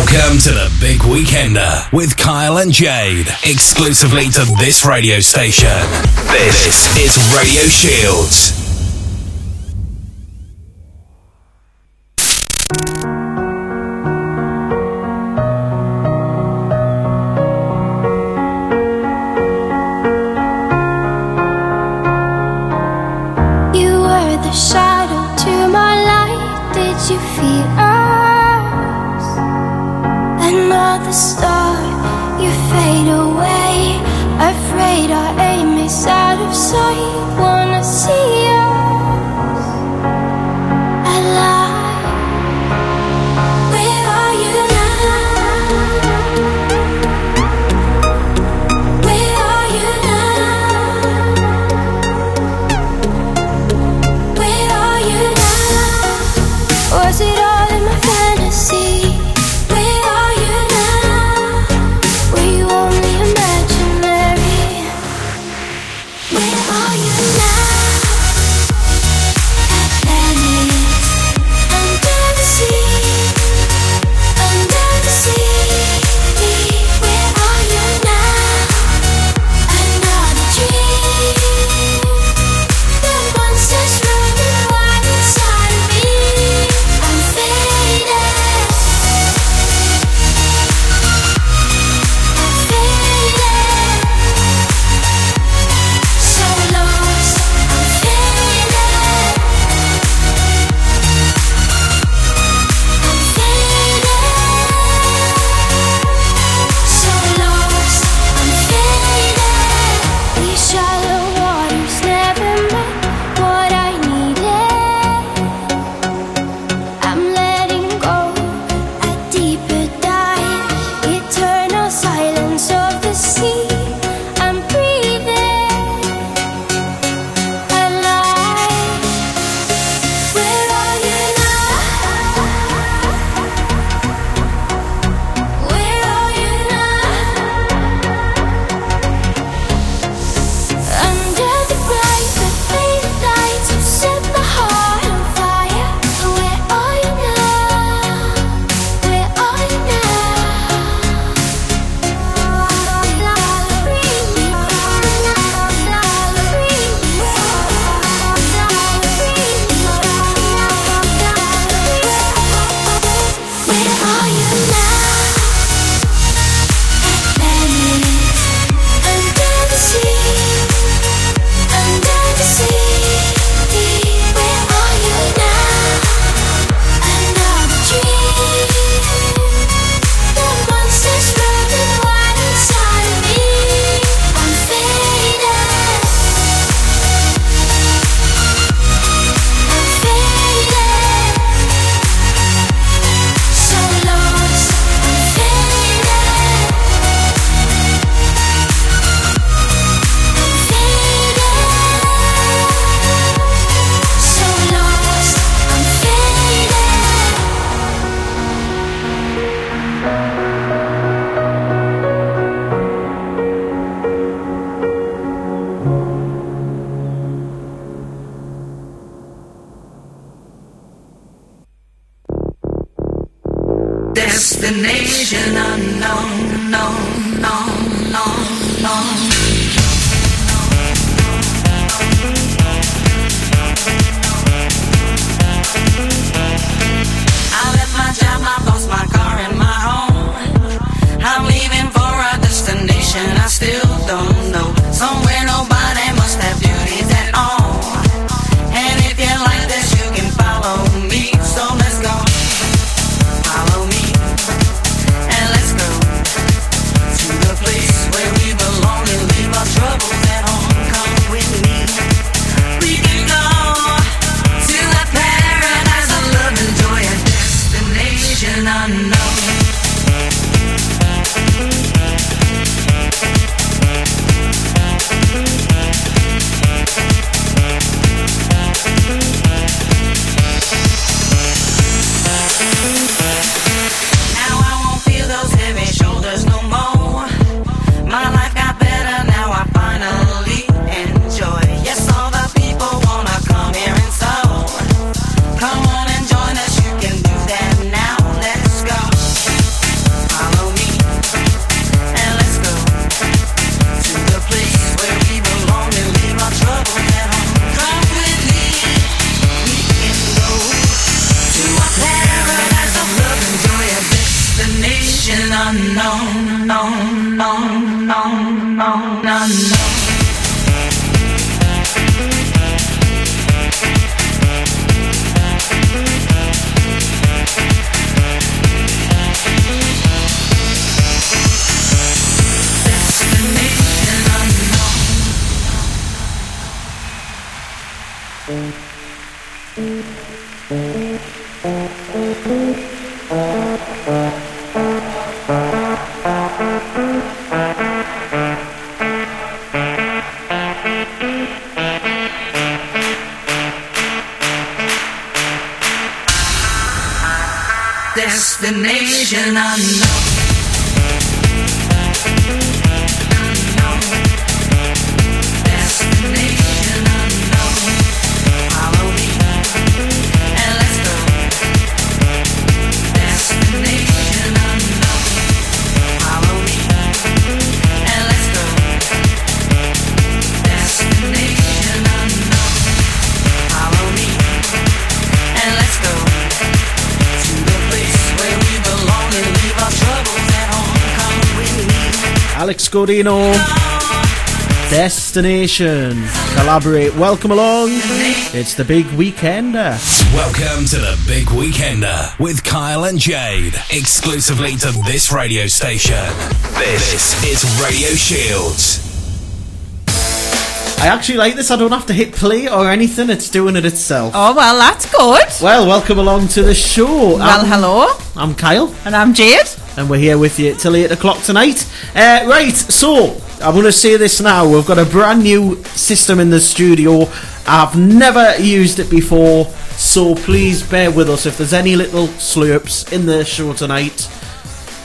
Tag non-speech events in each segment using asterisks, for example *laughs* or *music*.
Welcome to the Big Weekender with Kyle and Jade, exclusively to this radio station. This is Radio Shields. destination unknown, known, known, known, known. Me. Godino, Destination, collaborate. Welcome along. It's the big weekender. Welcome to the Big Weekender with Kyle and Jade, exclusively to this radio station. This is Radio Shields. I actually like this. I don't have to hit play or anything. It's doing it itself. Oh, well, that's good. Well, welcome along to the show. Well, I'm, hello. I'm Kyle, And I'm Jade. And we're here with you till 8 o'clock tonight. Uh, right, so I'm going to say this now. We've got a brand new system in the studio. I've never used it before, so please bear with us if there's any little slurps in the show tonight.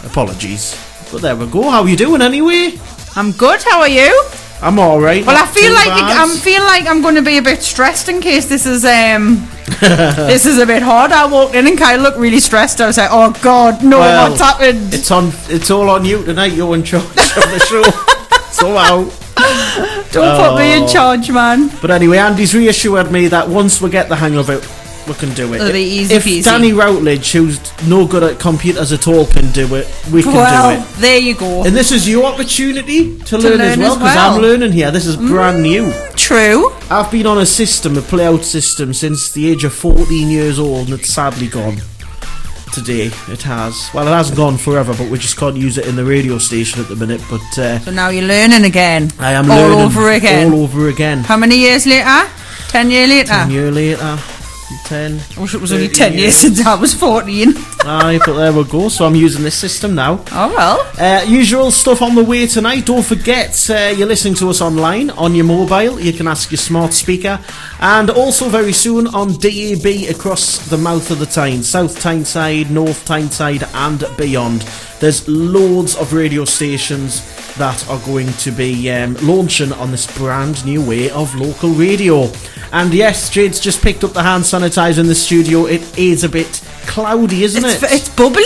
Apologies. But there we go. How are you doing anyway? I'm good. How are you? I'm all right. Well, I feel like bad. I'm feel like I'm going to be a bit stressed in case this is um *laughs* this is a bit hard. I walked in and Kyle looked really stressed. I was like, oh god, no, Well, what's happened? It's on. It's all on you tonight. You're in charge of the show. Somehow. Don't put me oh. in charge, man. But anyway, Andy's reassured me that once we get the hang of it, we can do it. It'll be If- easy if peasy. Danny Routledge, who's no good at computers at all, can do it, we can Well, do it. there you go. And this is your opportunity to, learn, as well, because well. Mm. I'm learning here. This is brand new. True. I've been on a system, a play-out system, since the age of 14 years old, and it's sadly gone. Today, it has. Well, it hasn't gone forever, but we just can't use it in the radio station at the minute. But uh, So now you're learning again. I am all learning over again. All over again. How many years later? Ten years later. Ten year later. Ten. I wish it was only 30 ten years since I was fourteen. Aye, *laughs* but there we go. So I'm using this system now. oh well. Uh, usual stuff on the way tonight. Don't forget, uh, you're listening to us online on your mobile. You can ask your smart speaker, and also very soon on DAB across the mouth of the Tyne, South Tyneside, North Tyneside, and beyond. There's loads of radio stations that are going to be um, launching on this brand new way of local radio. And yes, Jade's just picked up the hand sanitizer in the studio. It is a bit cloudy, isn't It's, it? it's bubbly,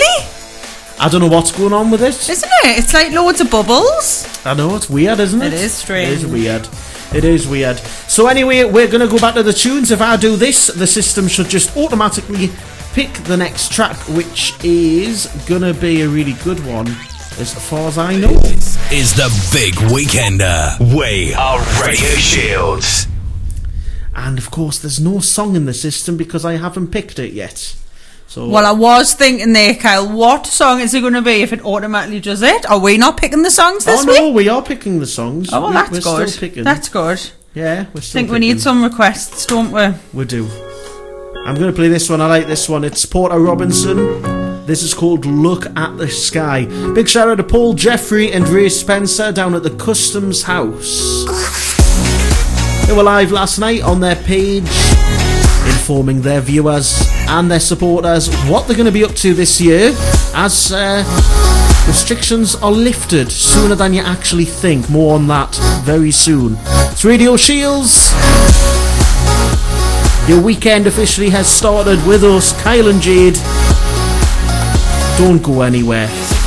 I don't know what's going on with it. isn't it? It's like loads of bubbles. I know it's weird, isn't it? It is strange. It is weird. It is weird. So anyway, we're gonna go back to the tunes. If I do this, the system should just automatically pick the next track, which is gonna be a really good one, as far as I know. Is the Big Weekender. We are Radio Shields. And of course, there's no song in the system because I haven't picked it yet. So Well, I was thinking there, Kyle. What song is it going to be if it automatically does it? Are we not picking the songs this oh no, week? we are picking the songs. Oh well, that's we're good. Still picking. That's good. yeah, we're I still. think we need some requests, don't we? We do. I'm going to play this one. I like this one. It's Porter Robinson. This is called Look at the Sky. Big shout out to Paul Jeffrey and Ray Spencer down at the Customs House. They were live last night on their page, informing their viewers and their supporters what they're going to be up to this year as uh, restrictions are lifted sooner than you actually think. More on that very soon. It's Radio Shields. Your weekend officially has started with us, Kyle and Jade. Don't go anywhere.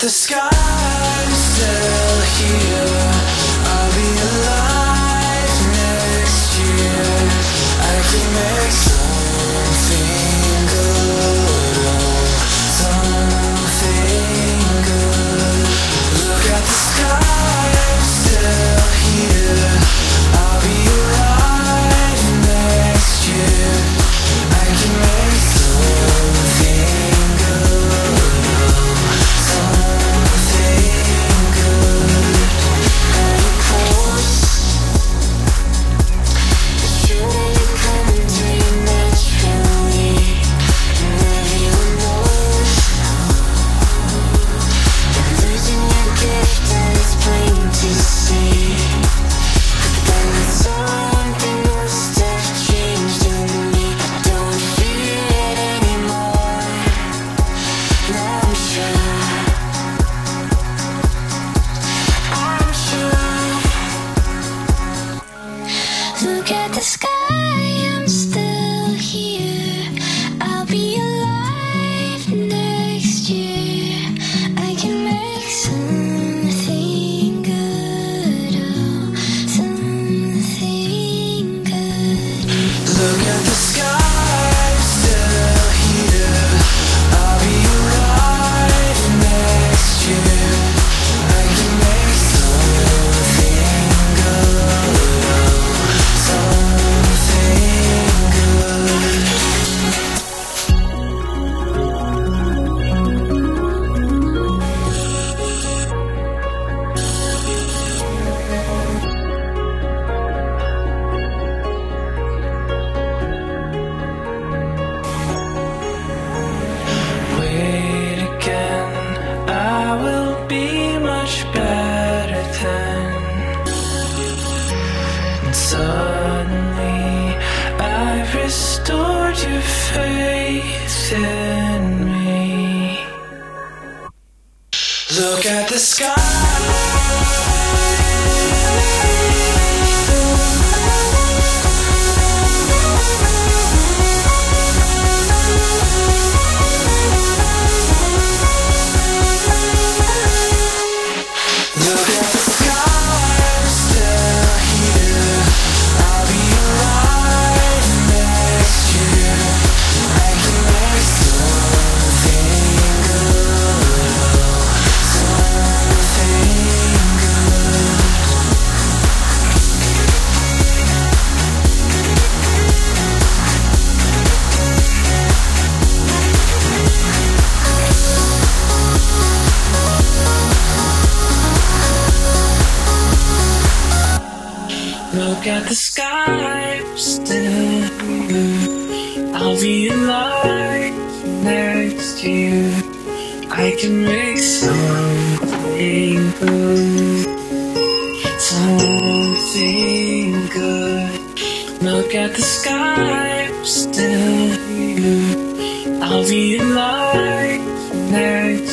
the sky.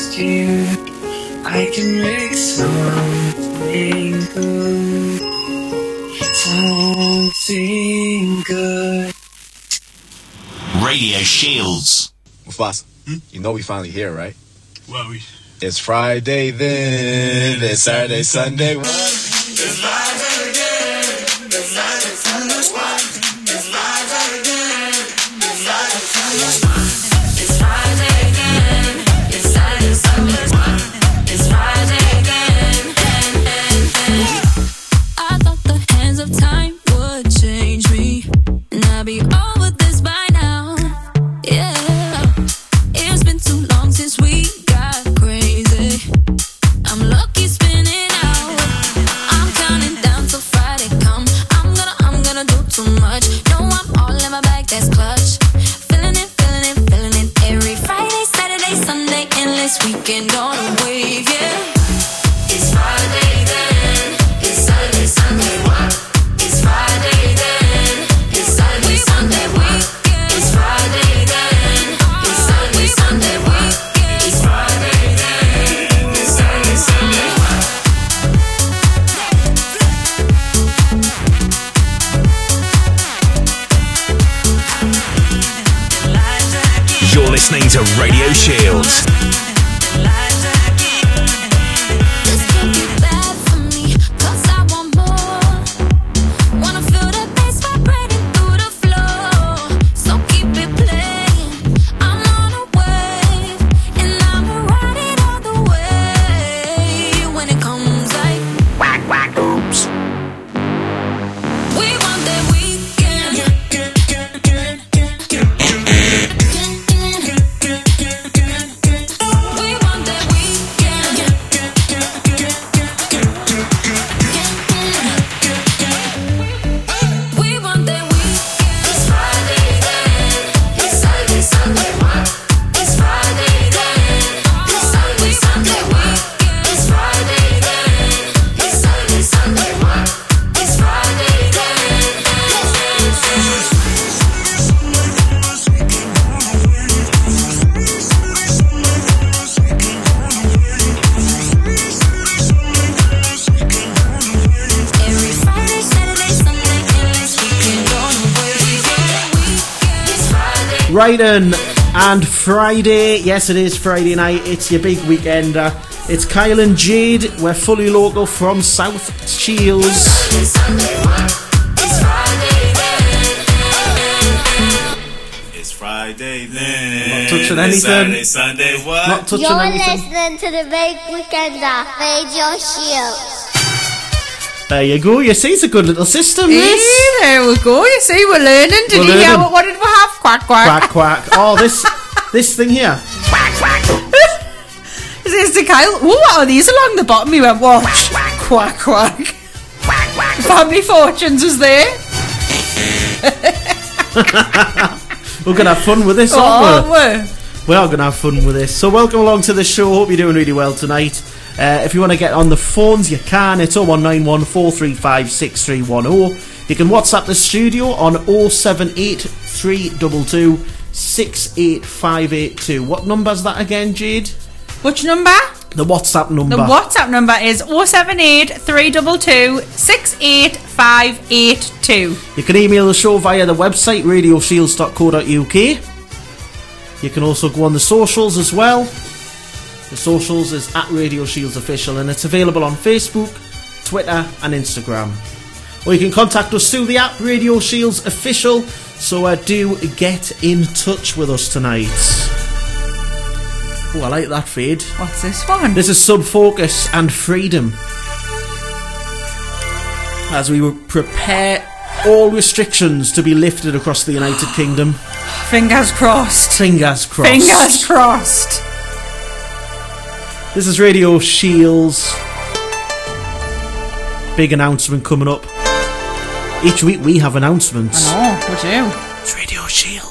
trust you. I can make something good. Something good. Radio Shields. Mufasa, hmm? you know we finally here, right? Well, we. It's Friday then. It's Saturday, Sunday. It's Friday. Yes, it is Friday night. It's your big weekender. It's Kyle and Jade. We're fully local from South Shields. It's Friday then. It's Friday then. Not touching anything. Saturday, Sunday, what? Not touching You're anything. listening to the Big Weekender Radio Shield. There you go. You see, it's a good little system. Hey, This. there we go. You see, we're learning. Did We're you hear what, what did we have? Quack quack. Quack quack. Oh, this *laughs* this thing here. *laughs* Says to Kyle, "Ooh, what are these along the bottom?" He went, "What? Quack *laughs* quack." Quack quack. Family fortunes was there. *laughs* We're gonna have fun with this, Oh, aren't we? we? We are going to have fun with this. So, welcome along to the show. Hope you're doing really well tonight. Uh, if you want to get on the phones, you can. It's 0191 435 6310. You can WhatsApp the studio on 078 322 68582. What number's that again, Jade? Which number? The WhatsApp number. The WhatsApp number is 078 322 68582. You can email the show via the website radioshields.co.uk. You can also go on the socials as well. The socials is at Radio Shields Official and it's available on Facebook, Twitter, and Instagram. Or you can contact us through the app Radio Shields Official. So uh, do get in touch with us tonight. Oh, I like that fade. What's this one? This is Sub Focus and Freedom. As we prepare all restrictions to be lifted across the United Kingdom. Fingers crossed. Fingers crossed. Fingers crossed. This is Radio Shields. Big announcement coming up. Each week we have announcements. Oh, would you? It's Radio Shields.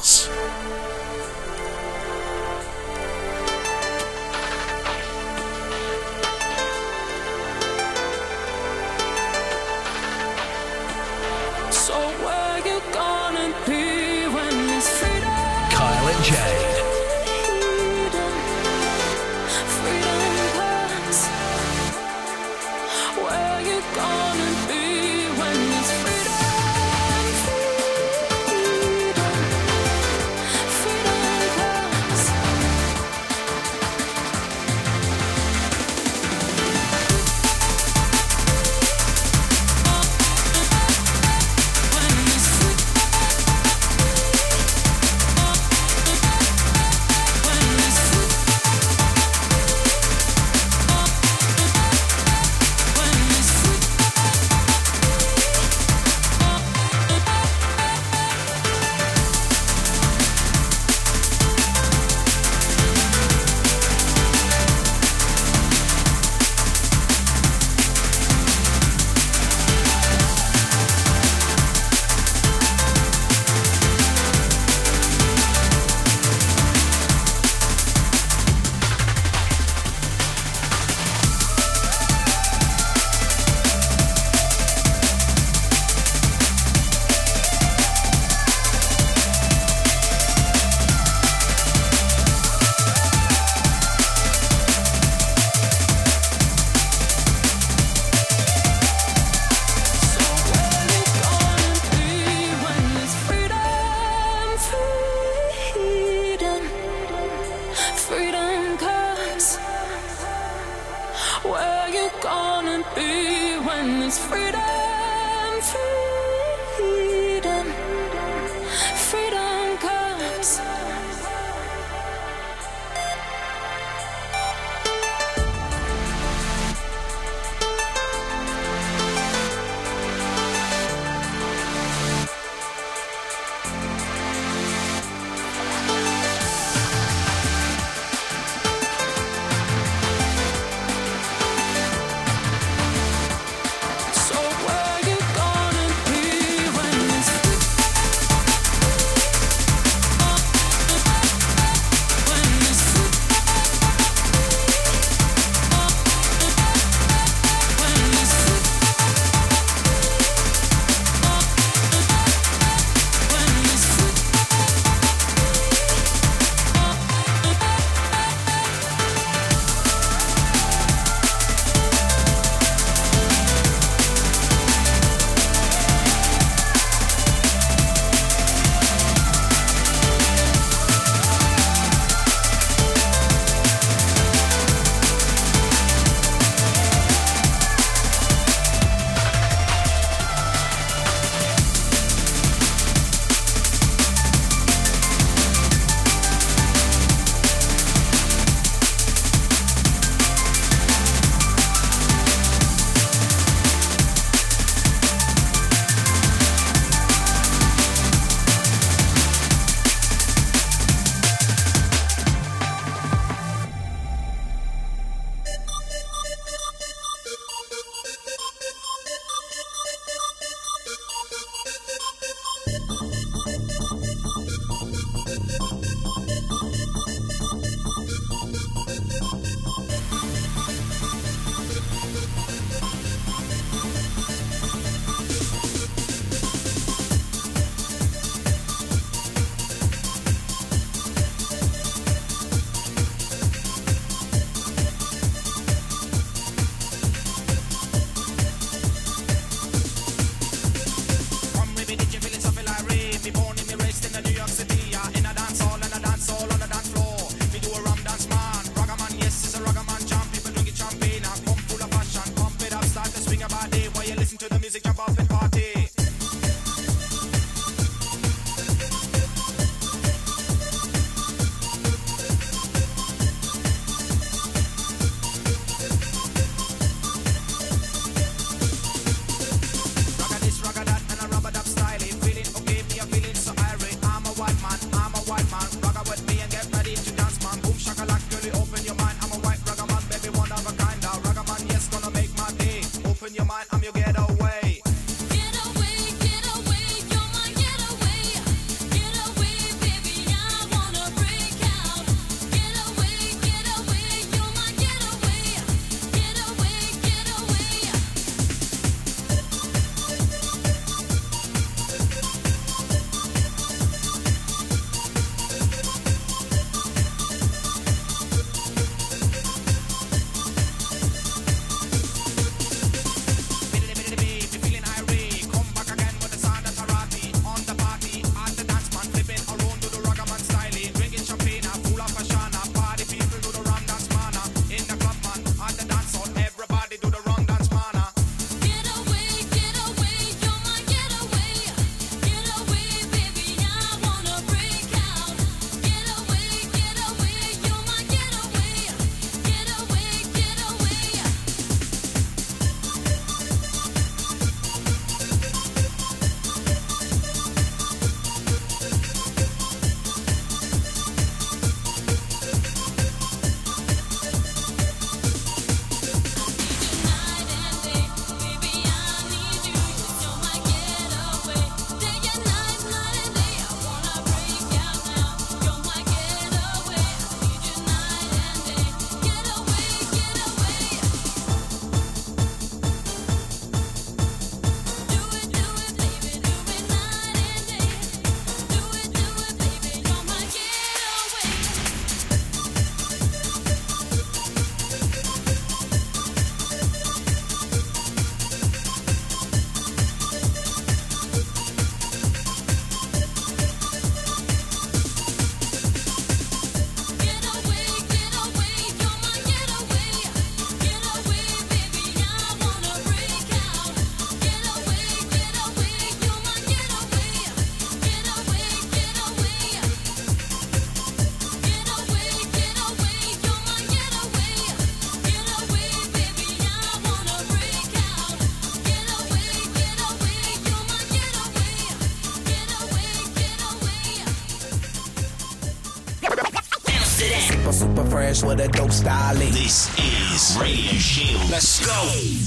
the dope styling. This is Radio Shield. Let's go.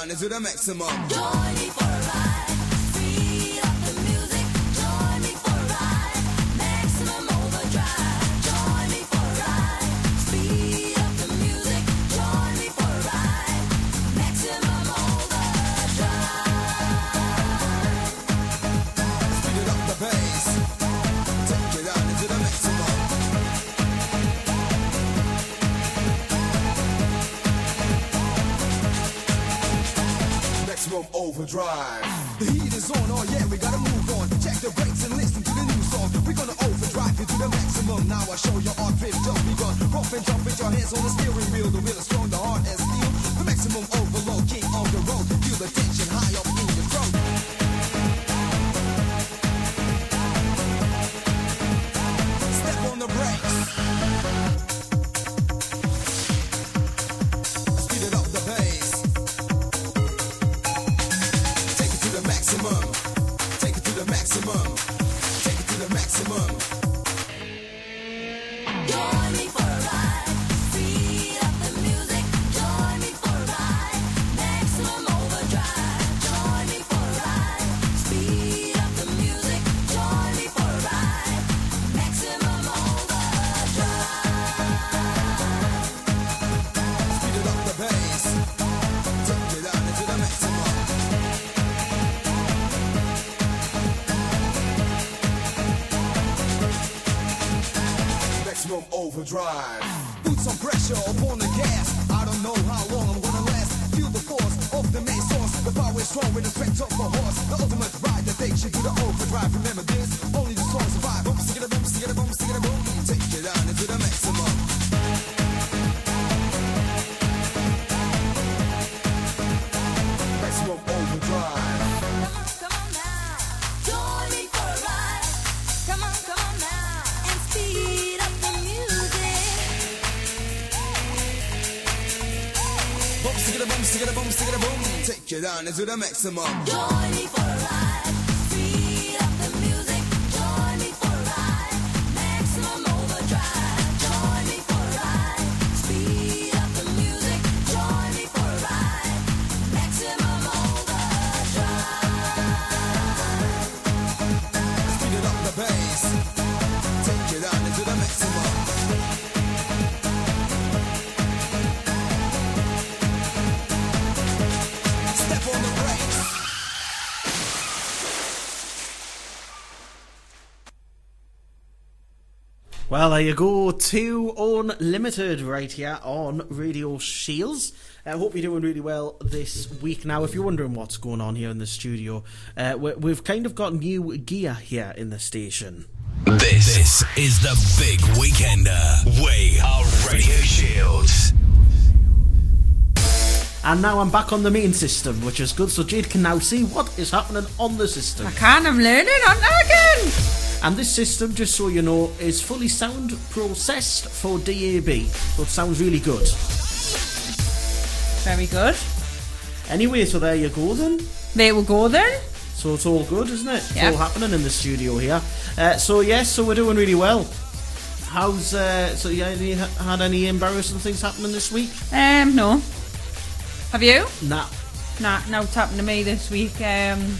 down is to the maximum. Pressure upon the Into the maximum. There you go. 2 Unlimited right here on Radio Shields. I hope you're doing really well this week. Now, if you're wondering what's going on here in the studio, uh, we- we've kind of got new gear here in the station. This, this is the Big Weekender. We are Radio Shields. And now I'm back on the main system, which is good, so Jade can now see what is happening on the system. I can, I'm learning, aren't I again? And this system, just so you know, is fully sound processed for DAB, so it sounds really good. Very good. Anyway, so there you go then. There we go then. So it's all good, isn't it? It's all happening in the studio here. Uh, so yes, so we're doing really well. How's uh, so? You any, had any embarrassing things happening this week? Um, no. Have you? Nah. Nah, no, it's happened to me this week. Um,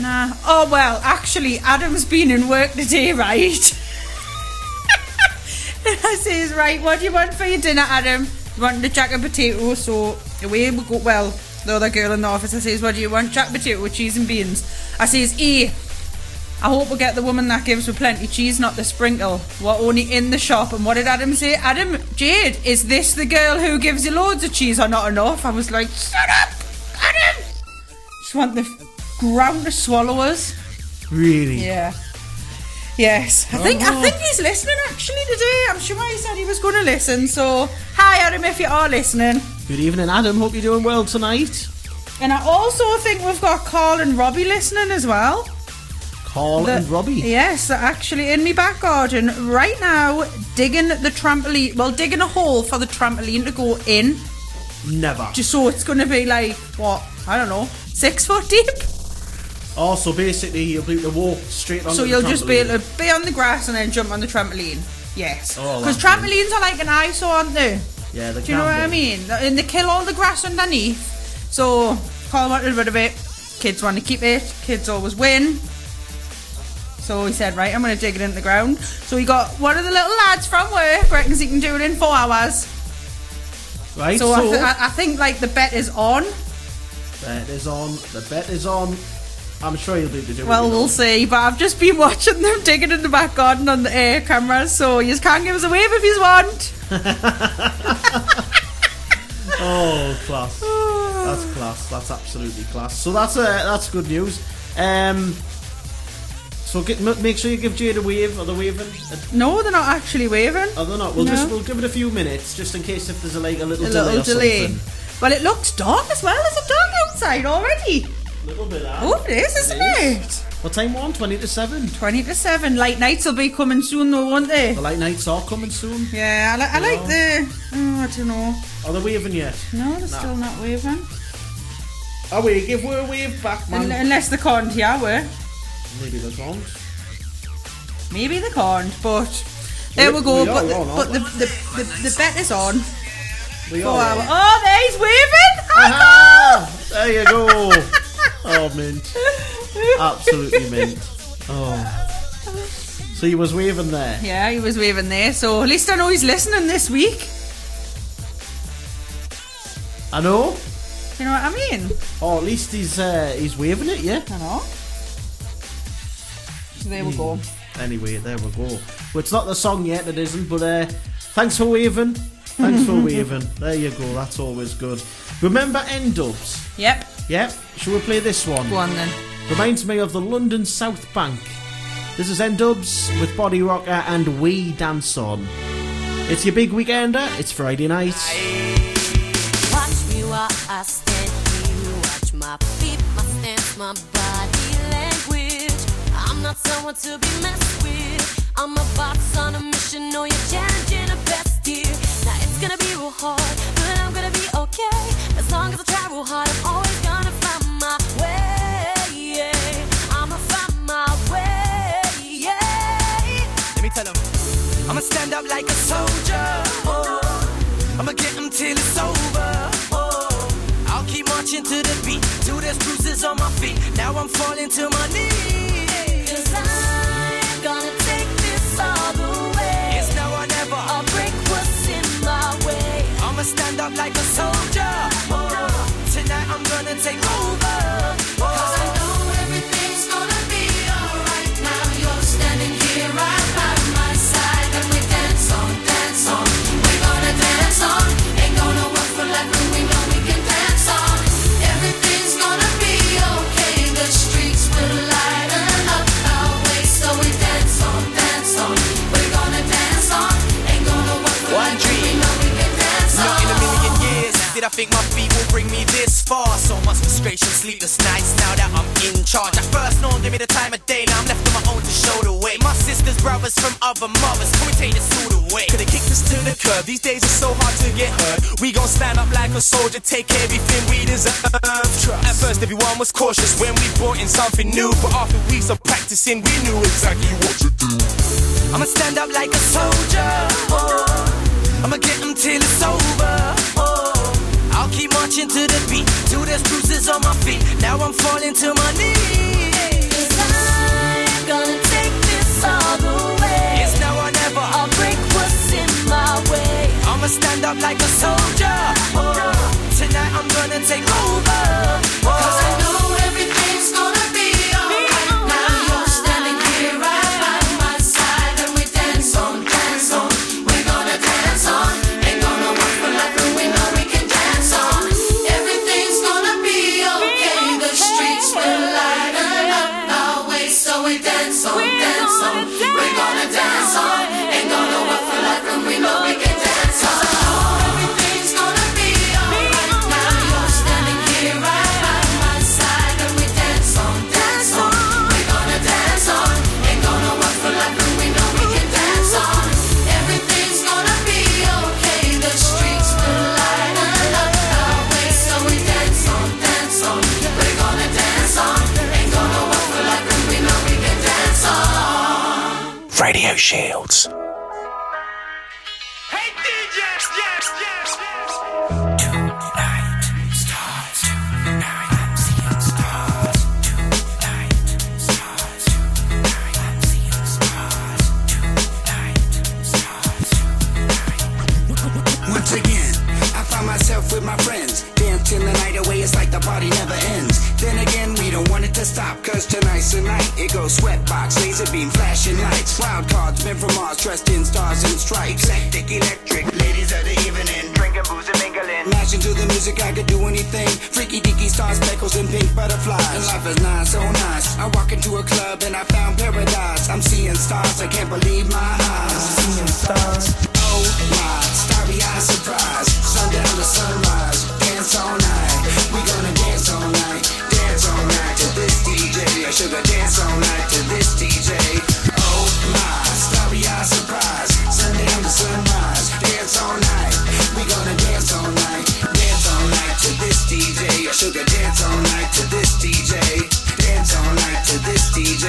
nah. Oh well, actually, Adam's been in work today, right? and *laughs* I says, right, what do you want for your dinner, Adam? You want the jacket potato? So away we go. Well, the other girl in the office, I says, what do you want? Jacket potato with cheese and beans. I says, E. I hope we get the woman that gives me plenty cheese, not the sprinkle. We're only in the shop. And what did Adam say? Adam, Jade, is this the girl who gives you loads of cheese or not enough? I was like, shut up, Adam! Just want the ground to swallow us. Really? Yeah. Yes, I think I Oh. think he's listening actually today. I'm sure he said he was going to listen. So, hi Adam, if you are listening. Good evening, Adam. Hope you're doing well tonight. And I also think we've got Carl and Robbie listening as well. Carl The- and Robbie. Yes, they're actually in my back garden right now, digging the trampoline. Well, digging a hole for the trampoline to go in, Never. just so it's going to be like what I don't know, six foot deep. Oh, so basically you'll be able to walk straight on. so you'll just be able to be on the grass and then jump on the trampoline. Yes, Oh, because that's trampolines are like an eyesore, aren't they? Yeah, they Do you know what I mean? And they kill all the grass underneath. So Carl wanted rid of it. Kids want to keep it. Kids always win. So he said, right, I'm going to dig it in the ground. So he got one of the little lads from work, reckons he can do it in four hours. Right. So, So, I, th- I, I think like the bet is on. bet is on. The bet is on. I'm sure you'll be able to do it. Well, we'll see. But I've just been *laughs* watching them digging in the back garden on the air cameras. So you can't give us a wave if you want. *laughs* *laughs* Oh, class. That's class. That's absolutely class. So that's uh, that's good news. Um, so get, m- make sure you give Jade a wave. Are they waving? No, they're not actually waving. Are they not? We'll No. just we'll give it a few minutes just in case if there's a, like a little A delay little delay. Well, it looks dark as well. Is it dark outside already? Little bit. Oh, it is, isn't It it? What time one? Twenty to seven. 20 to 7. Light nights will be coming soon, though, won't they? The light nights are coming soon. Yeah, I, li- I like the. Oh, I don't know. Are they waving yet? No, they're still not waving. Oh we? Give her a wave back, man. Un- unless they can't hear we. Maybe they can't. Maybe they can't, but there we, We- go. we are but the, on, but the, the, the, the bet is on. We are. oh, there he's waving! Aha! Oh, there you go. *laughs* oh, mint. Absolutely mint. Oh. So he was waving there. Yeah, he was waving there, so at least I know he's listening this week. I know. You know what I mean? Oh, at least he's uh, he's waving it, yeah. I know. So there we go. Anyway, there we go. Well, it's not the song yet, it isn't, but uh, thanks for waving. Thanks for *laughs* waving. There you go, that's always good. Remember N-Dubz? Yep, Yep. Shall we play this one? go on then. Reminds me of the London South Bank. This is N-Dubz with Bodyrox and We Dance On. It's your big weekender, it's Friday night. Watch me while I stand here. Watch my feet, my stance, my body language. I'm not someone to be messed with. I'm a boss on a mission. Know you're challenging the best here. Now it's gonna be real hard, but I'm gonna be okay. As long as I try real hard, I'm always I'ma stand up like a soldier. Oh. I'ma get him till it's over. Oh. I'll keep marching to the beat till there's bruises on my feet. Now I'm falling to my knees. Cause I'm gonna take this all the way. It's now or never. I'll break what's in my way. I'ma stand up like a soldier. Oh. Tonight I'm gonna take over. I think my feet will bring me this far. So much frustration, sleepless nights now that I'm in charge. I first known give me the time of day, now I'm left on my own to show the way. My sisters, brothers from other mothers, can we take this all the way? Could have kicked us to the curb, these days it's so hard to get hurt. We gon' stand up like a soldier, take everything we deserve. Trust. At first everyone was cautious when we brought in something new, but after weeks of practicing, we knew exactly what to do. I'ma stand up like a soldier. Oh. I'ma get him till it's over. Marching to the beat till there's bruises on my feet. Now I'm falling to my knees. Cause I'm gonna take this all the way. It's now or never. I'll break what's in my way. I'ma stand up like a soldier. Oh. Tonight I'm gonna take Shields. Hey DJ, yes, yes, yes. Once again, I find myself with my friends. Dance till the night away, it's like the party never ends. Then again, to stop, cause tonight's the night. It goes sweatbox, laser beam, flashing lights. Wild cards, men from Mars, dressed in stars and stripes. Eclectic, electric, ladies of the evening. Drinking booze and mingling. Mashing to the music, I could do anything. Freaky deaky stars, speckles, and pink butterflies. And life is nice, so nice. I walk into a club and I found paradise. I'm seeing stars, I can't believe my eyes. Seeing stars. Oh my, starry eyed surprise. Sundown to sunrise, dance all night. DJ. Sugar dance all night to this DJ. Oh my, starry eyed surprise. Sundown to sunrise, dance all night. We gonna dance all night, dance all night to this DJ. Sugar dance all night to this DJ. Dance all night to this DJ.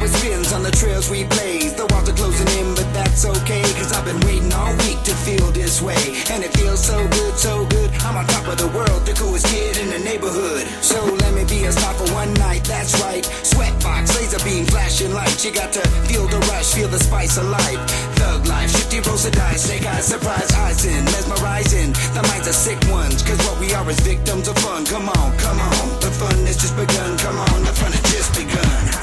Always spins on the trails we blaze. The walls are closing in, but that's okay. Cause I've been waiting all week to feel this way. And it feels so good, so good. I'm on top of the world, the coolest kid in the neighborhood. So let me be a star for one night, that's right. Sweatbox, laser beam, flashing lights. You got to feel the rush, feel the spice of life. Thug life, shifty rolls of dice. Snake eyes, surprise eyes in, mesmerizing. The minds are sick ones, cause what we are is victims of fun. Come on, come on. The fun has just begun. Come on, the fun has just begun.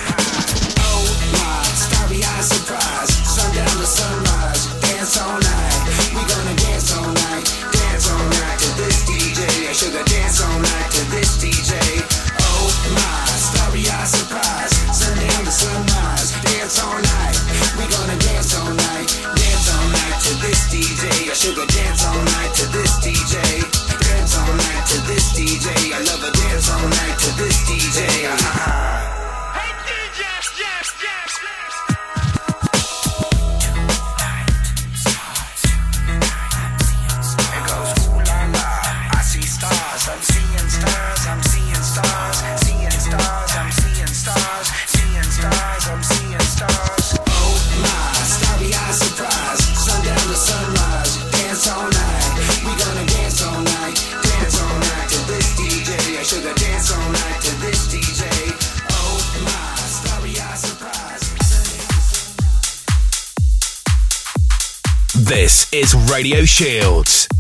Oh my, starry eyed surprise. Sundown to sunrise, dance all night. We gonna dance all night, dance all night to this DJ. Sugar dance all night to this DJ. Oh my, starry surprise. Sundown to sunrise, dance all night. We gonna dance all night, dance all night to this DJ. Sugar dance all night to this DJ. Is Radio Shields.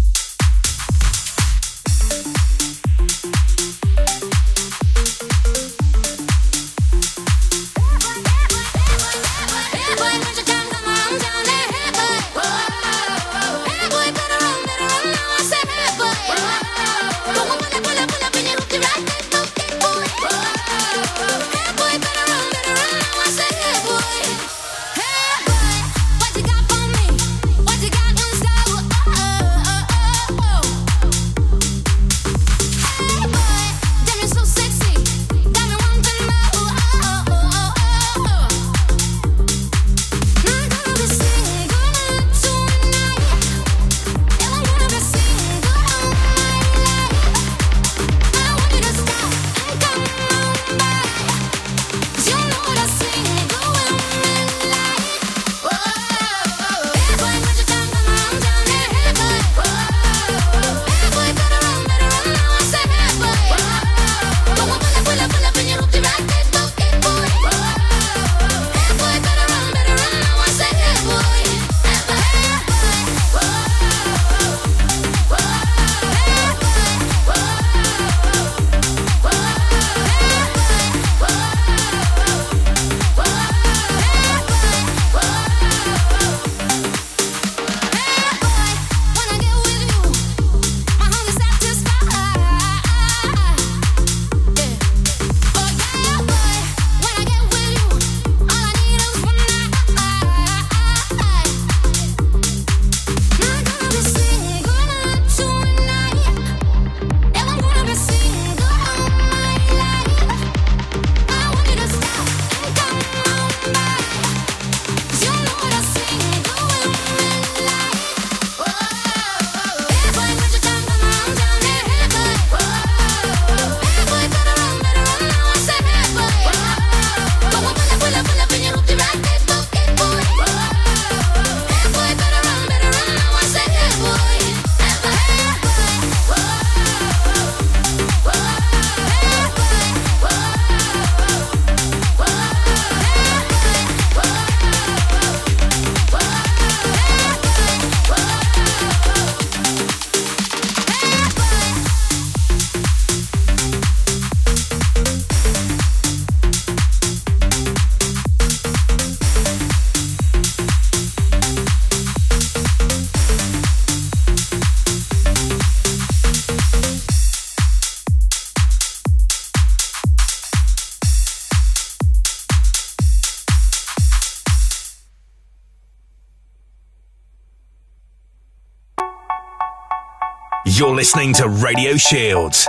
You're listening to Radio Shields.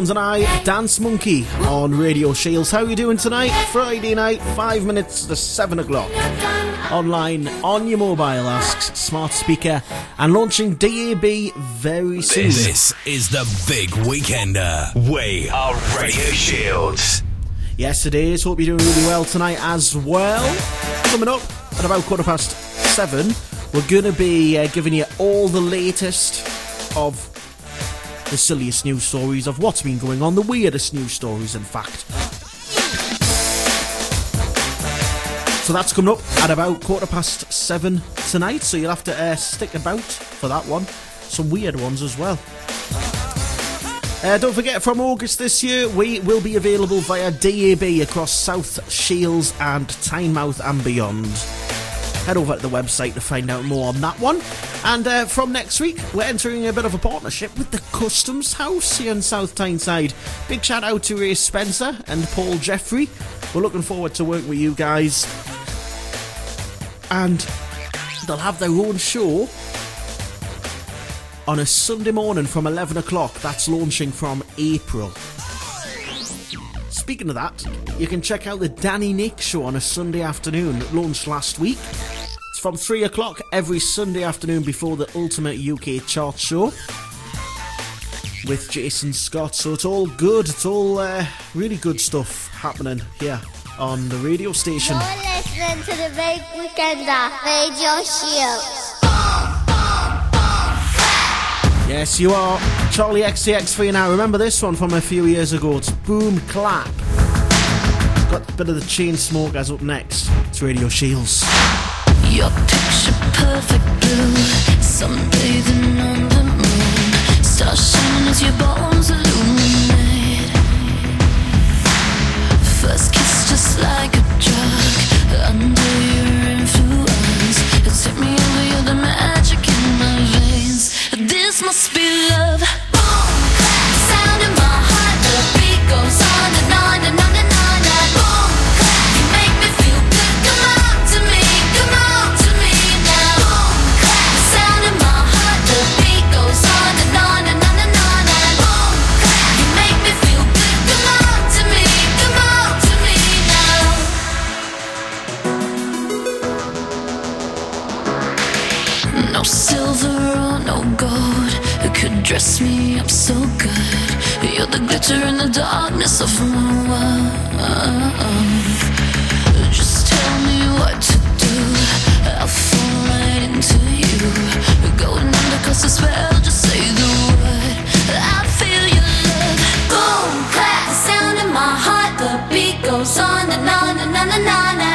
Tones and I, Dance Monkey on Radio Shields. How are you doing tonight? Friday night, five minutes to seven o'clock. Online on your mobile, asks smart speaker, and launching DAB very soon. This is the Big Weekender. We are Radio Shields. Yes, it is. Hope you're doing really well tonight as well. Coming up at about quarter past seven, we're going to be uh, giving you all the latest of the silliest news stories of what's been going on, the weirdest news stories, in fact. So that's coming up at about quarter past seven tonight, so you'll have to uh, stick about for that one. Some weird ones as well. Uh, don't forget, from August this year, we will be available via DAB across South Shields and Tynemouth and beyond. Head over to the website to find out more on that one. And uh, from next week, we're entering a bit of a partnership with the Customs House here in South Tyneside. Big shout out to Ray Spencer and Paul Jeffrey. We're looking forward to working with you guys. And they'll have their own show on a Sunday morning from 11 o'clock. That's launching from April. Speaking of that, you can check out the Danny Nick show on a Sunday afternoon. Launched last week. It's from 3 o'clock every Sunday afternoon before the Ultimate UK Chart Show with Jason Scott. So it's all good. It's all uh, really good stuff happening here on the radio station. You're listening to the Big Weekender Radio Shield. Yes, you are. Charli XCX for you now. Remember this one from a few years ago? It's Boom Clap. Got a bit of the Chainsmokers up next. It's Radio Shields. Your picture perfect blue, sunbathing on the moon. Stars shining as your bones illuminate. First kiss just like a drug under your influence. It took me must be love. dress me up so good. You're the glitter in the darkness of my world. Just tell me what to do. I'll fall right into you. You're going under cause the spell. Just say the word. I feel your love. Boom, clap, the sound in my heart. The beat goes on and on and on and on. And on.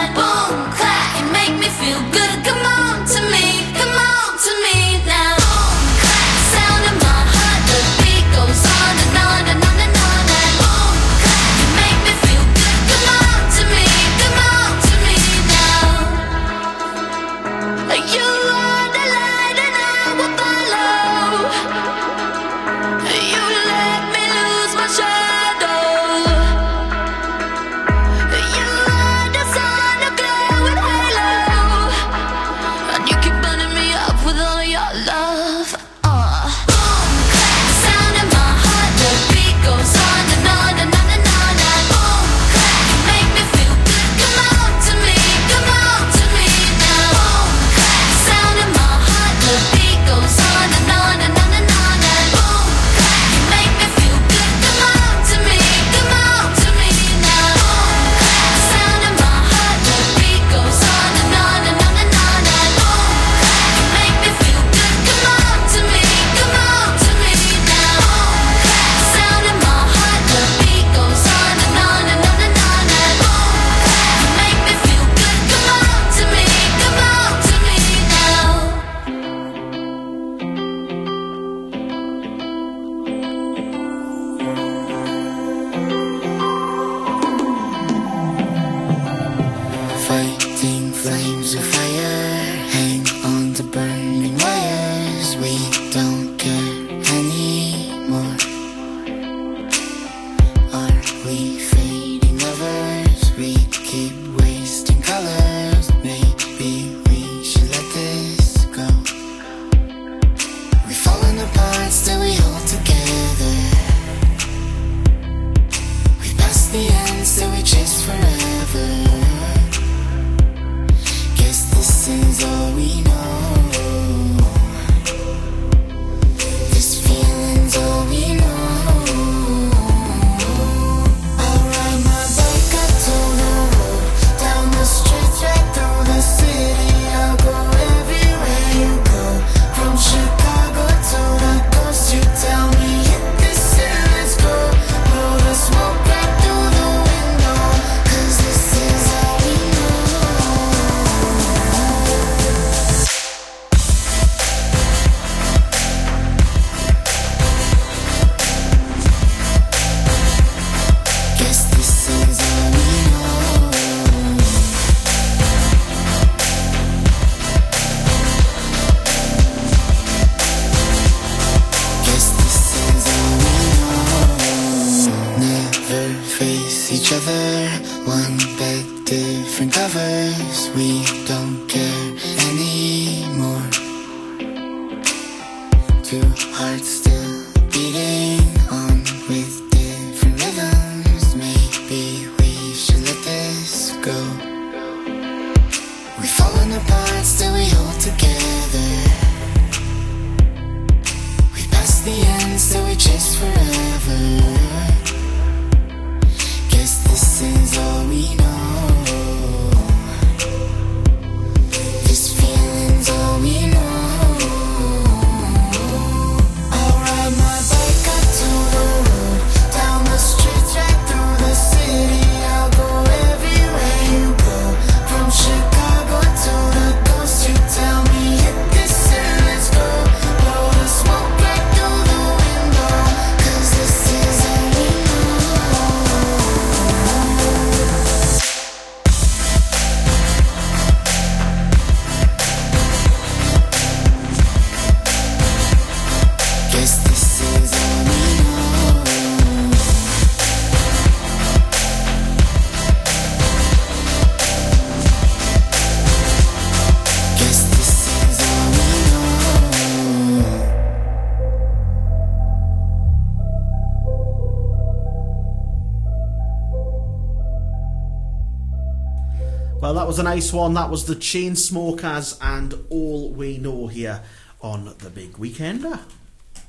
Well, that was a nice one. That was the Chainsmokers and All We Know here on the Big Weekender.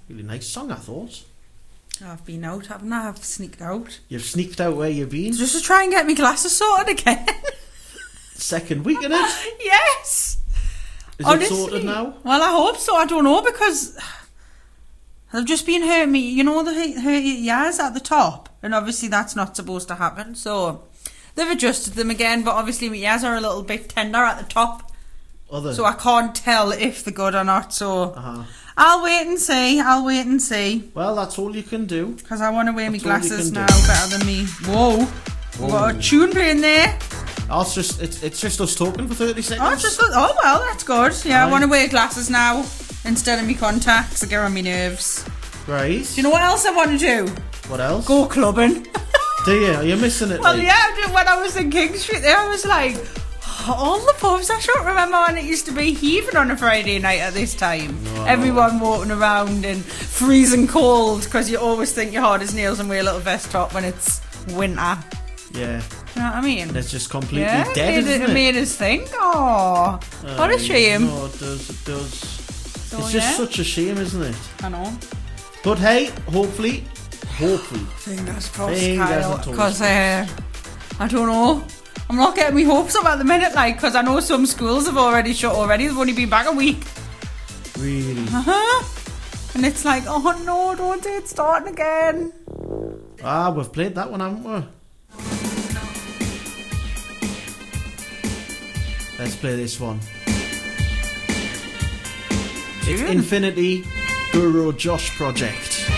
Really nice song, I thought. I've been out, haven't I? I've sneaked out. You've sneaked out where you've been. Just to try and get my glasses sorted again. *laughs* Second week in it. yes. Is Honestly. it sorted now? Well, I hope so. I don't know because they've just been hurting me. You know the hurt hurt your ears at the top, and obviously that's not supposed to happen. So they've adjusted them again, but obviously my ears are a little bit tender at the top, Other. so I can't tell if they're good or not. So Uh-huh. I'll wait and see. I'll wait and see Well, that's all you can do. because I want to wear my That's all you glasses can now do. better than me. Whoa. We've got a tune playing there. Oh, it's just it's, it's just us talking for thirty seconds. Oh, it's just oh well, that's good. Yeah, I Aye. want to wear glasses now instead of my contacts. I get on my nerves. right. Do you know what else I want to do? What else? Go clubbing. *laughs* Do you? Are missing it? well, like? yeah, when I was in King Street there, I was like, all the pubs. I don't remember when it used to be heaving on a Friday night at this time. Everyone walking around and freezing cold because you always think you're hard as nails and wear a little vest top when it's winter. Yeah. You know what I mean? It's just completely yeah, dead, made, isn't it, it? made us think. Oh, what a shame. No, it does. It does. So, it's just yeah. such a shame, isn't it? I know. But hey, hopefully, hopefully, Fingers crossed, Fingers Kyle. Because uh, I don't know. I'm not getting my hopes up at the minute, like, because I know some schools have already shut already. They've only been back a week. really. Uh huh. And it's like, oh no, don't say it's starting again. Ah, we've played that one, haven't we? Let's play this one. It's Infinity Guru Josh Project.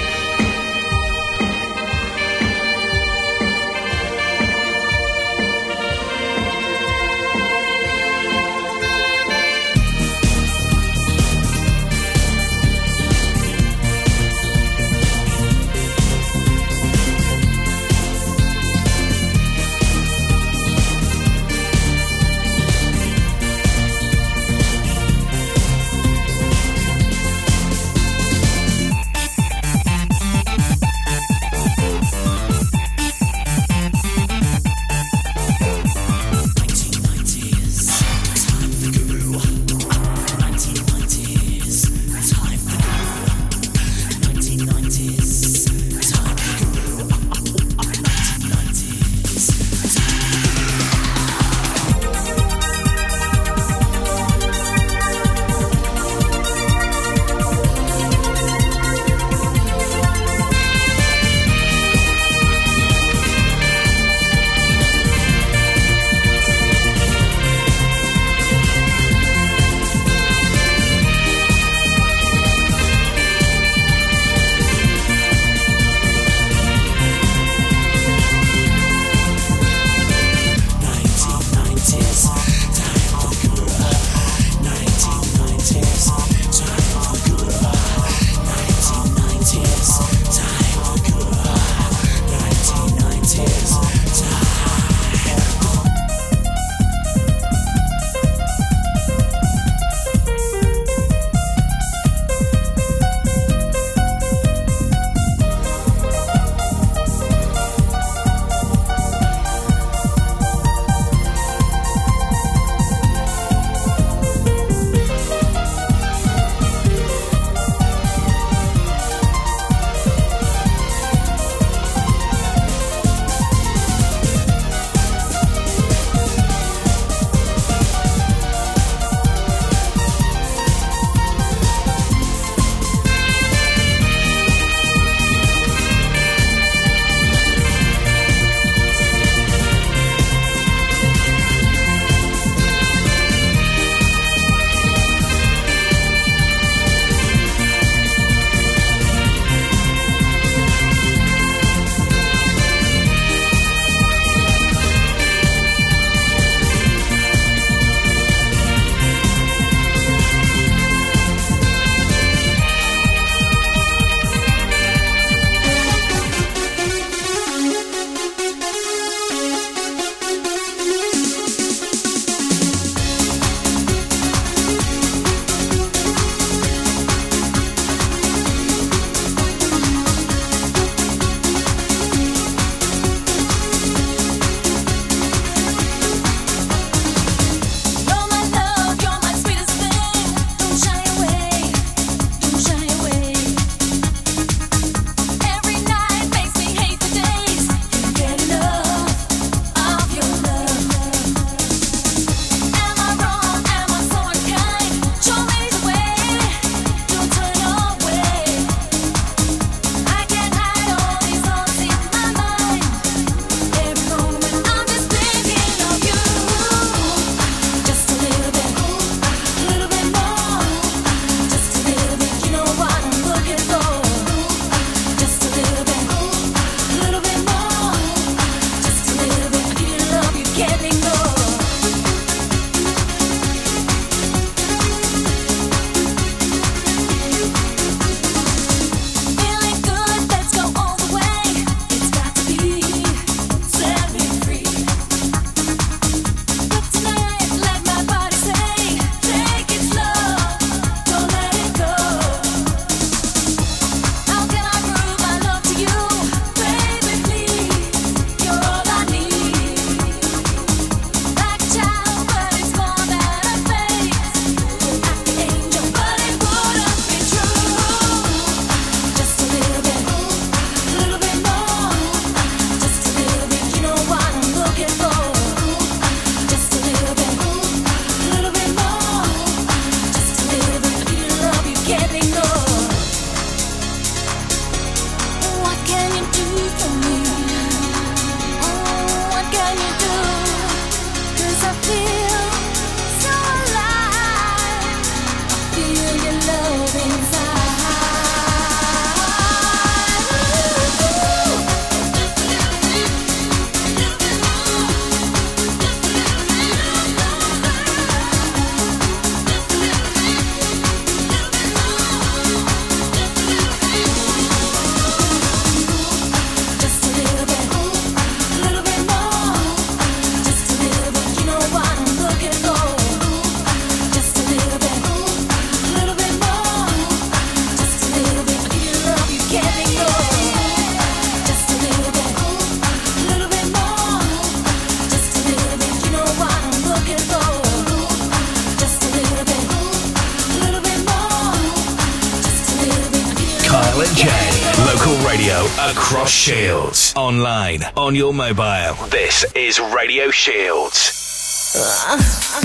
Shields. Online, on your mobile. This is Radio Shields. Ah.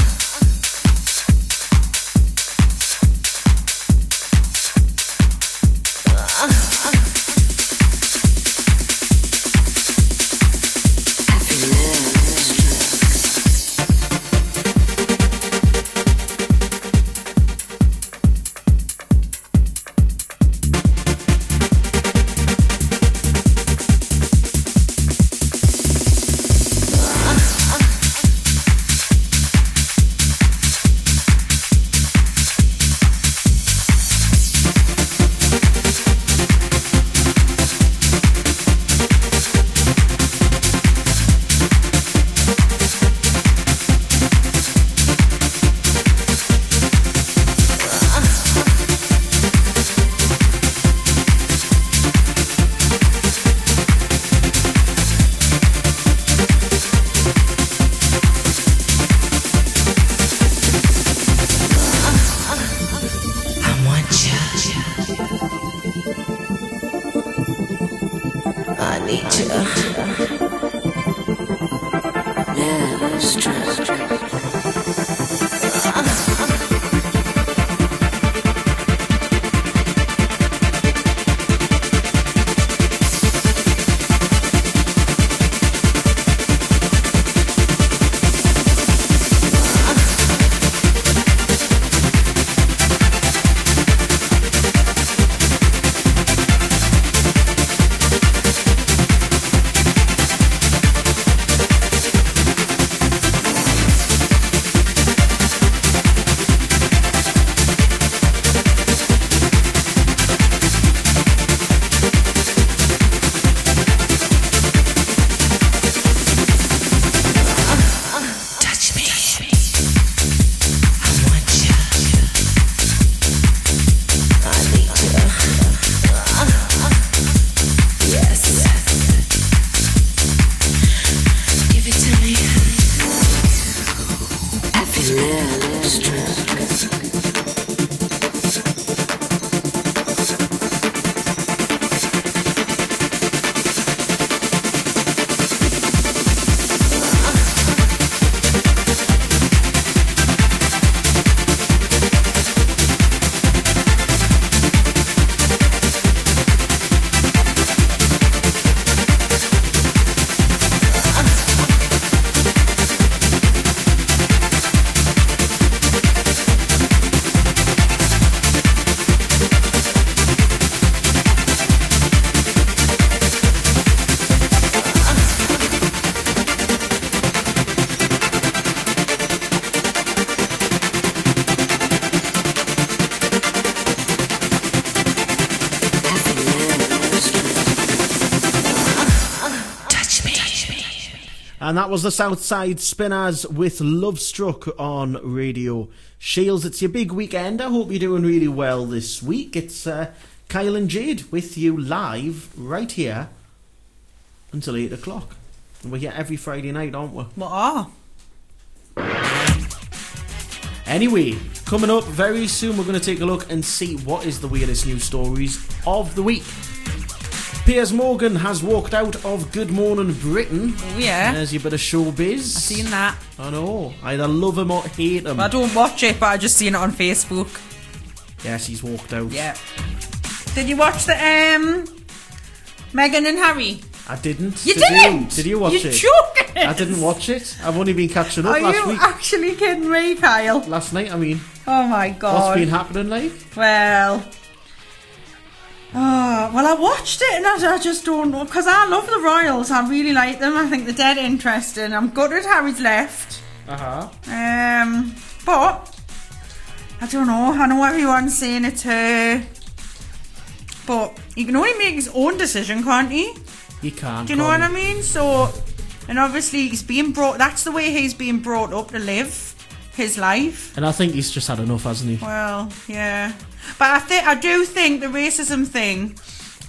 And that was the Southside Spinners with Luvstruck on Radio Shields. It's your big weekend. I hope you're doing really well this week. It's uh, Kyle and Jade with you live right here until 8 o'clock. And we're here every Friday night, aren't we? What are? Anyway, coming up very soon, we're going to take a look and see what is the weirdest news stories of the week. Piers Morgan has walked out of Good Morning Britain. Oh, yeah. There's your bit of showbiz. I've seen that. I know. Either love him or hate him. I don't watch it, but I just seen it on Facebook. Yes, he's walked out. Yeah. Did you watch the um Meghan and Harry? I didn't. You Did didn't? You? Did you watch You it? joking? I didn't watch it. I've only been catching up Are last you week. actually kidding me, Kyle? Last night, I mean. Oh my god. What's been happening, like? Well. Oh, well, I watched it and I, I just don't know because I love the Royals. I really like them. I think they're dead interesting. I'm gutted Harry's left. Uh huh. Um, but I don't know. I know everyone's saying it's her, but he can only make his own decision, can't he? He can't. Do you know what I mean? So, and obviously he's being brought. That's the way he's being brought up to live his life. And I think he's just had enough, hasn't he? Well, yeah, but I think I do think the racism thing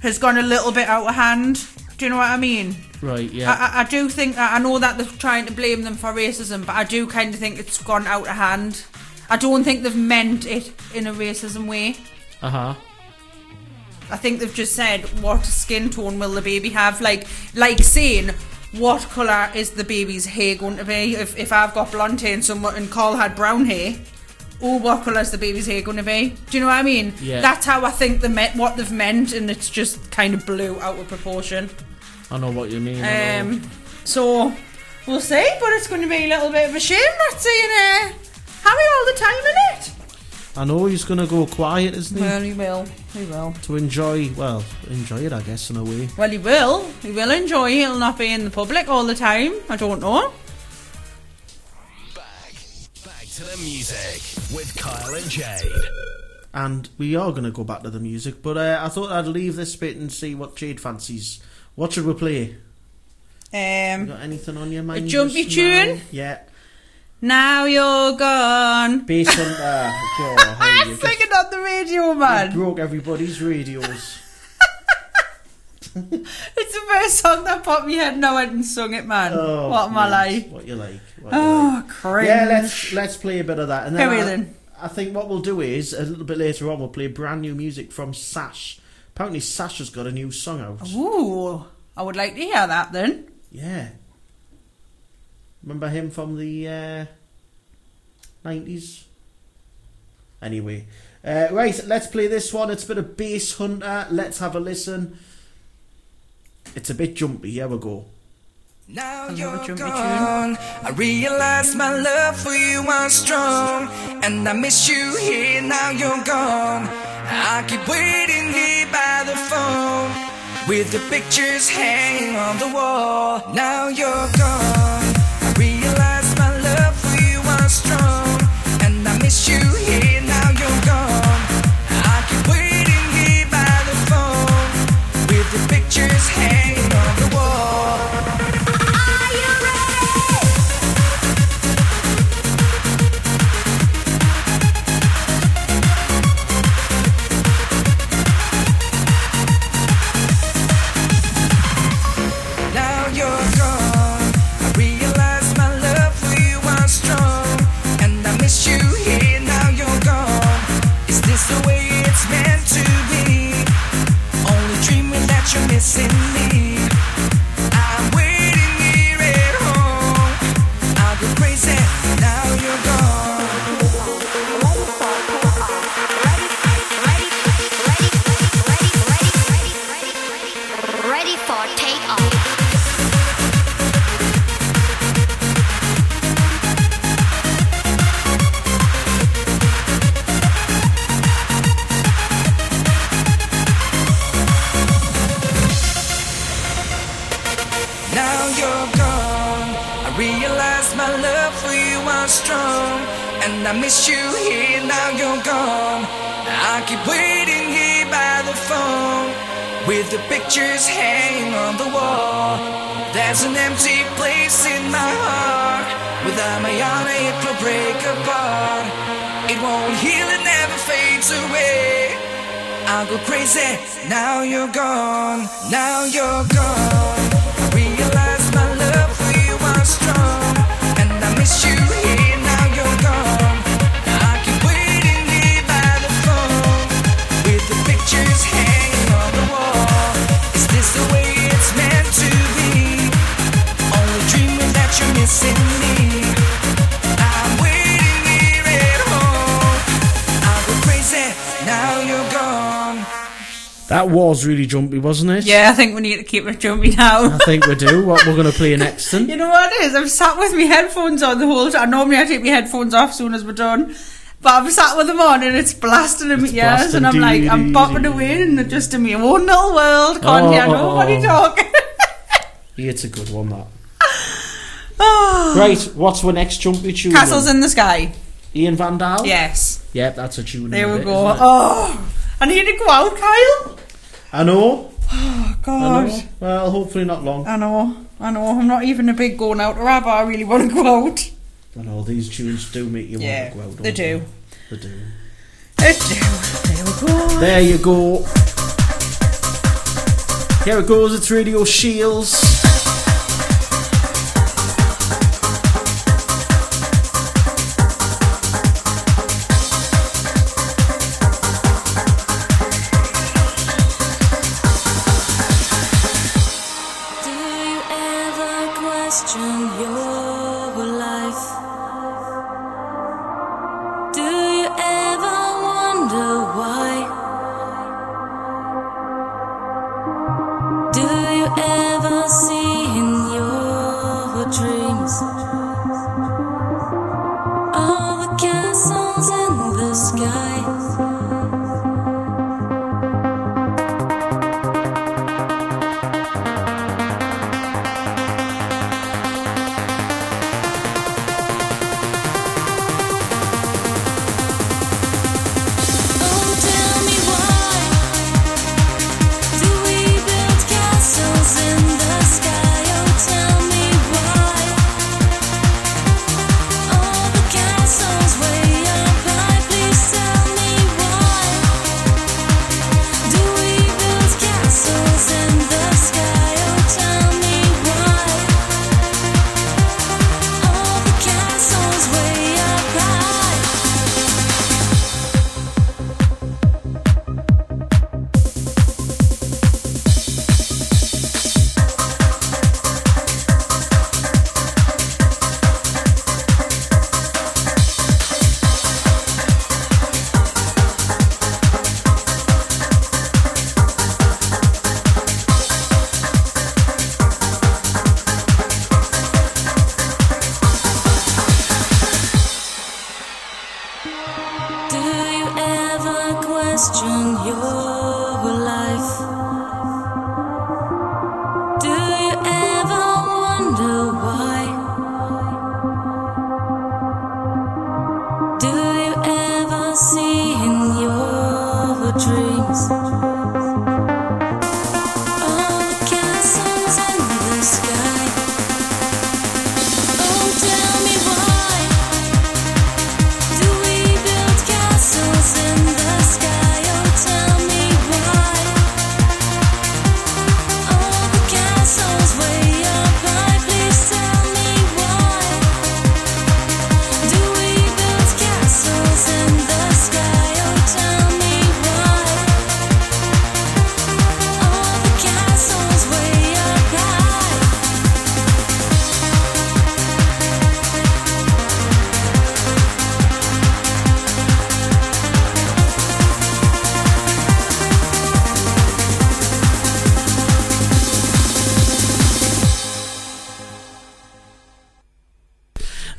has gone a little bit out of hand. Do you know what I mean? Right. Yeah. I, I, do think I know that they're trying to blame them for racism, but I do kind of think it's gone out of hand. I don't think they've meant it in a racism way. Uh huh. I think they've just said what skin tone will the baby have, like like saying what colour is the baby's hair going to be. If if I've got blonde hair and someone and Carl had brown hair. Oh, what colour is the baby's hair going to be? Do you know what I mean? Yeah. That's how I think the meant what they've meant, and it's just kind of blew out of proportion. I know what you mean. Um, so we'll see, but it's going to be a little bit of a shame not seeing uh, Harry all the time in it. I know he's going to go quiet, isn't he? Well, he will. He will. to enjoy, well, enjoy it, I guess, in a way. Well, he will. He will enjoy. He'll not be in the public all the time. I don't know. Back to the music with Kyle and Jade. And we are going to go back to the music, but uh, I thought I'd leave this bit and see what Jade fancies. What should we play? Um, got anything on your mind? A jumpy now? tune? Yeah. now you're gone. Basshunter. God, how I'm you just- singing on the radio, you man. broke everybody's radios. *laughs* It's the first song that popped me head and I went and sung it, man. Oh, what am I like? What you like? What you Oh, like. cringe. Yeah, let's let's play a bit of that, and then Here I, then. I think what we'll do is a little bit later on we'll play brand new music from Sash. Apparently, Sash has got a new song out. Ooh, I would like to hear that then. Yeah. Remember him from the nineties? anyway, uh, right. Let's play this one. It's a bit of Basshunter. Let's have a listen. It's a bit jumpy. Here we go. Now you're jumpy gone. I realize my love for you was strong, and I miss you here. Now you're gone. I keep waiting here by the phone with the pictures hanging on the wall. Now you're gone. There's an empty place in my heart. Without my honor, it will break apart. It won't heal, it never fades away. I'll go crazy. Now you're gone. Now you're gone. Realize my love for you was strong, That was really jumpy, wasn't it? Yeah, I think we need to keep it jumpy now. I think we do. What we're going to play next then? *laughs* You know what it is? I've sat with my headphones on the whole time. Normally I take my headphones off soon as we're done. But I've sat with them on and it's blasting in my ears and I'm like, I'm bopping away and just in my own little world. Can't hear Oh, oh, oh nobody oh. talking. *laughs* Yeah, it's a good one, that. Oh. Right, what's our next jumpy tune? Castles in the Sky. Ian Van Dahl? Yes. Yep, that's a tune. in There we bit, go. isn't it? Oh, I need to go out, Kyle. I know. Oh, I God. know. Well, hopefully not long. I know. I know. I'm not even a big going out but I really want to go out. I know these tunes do make you Yeah, want to go out. they don't do. They do. They do. There we go. There you go. Here it goes. It's Radio Shields.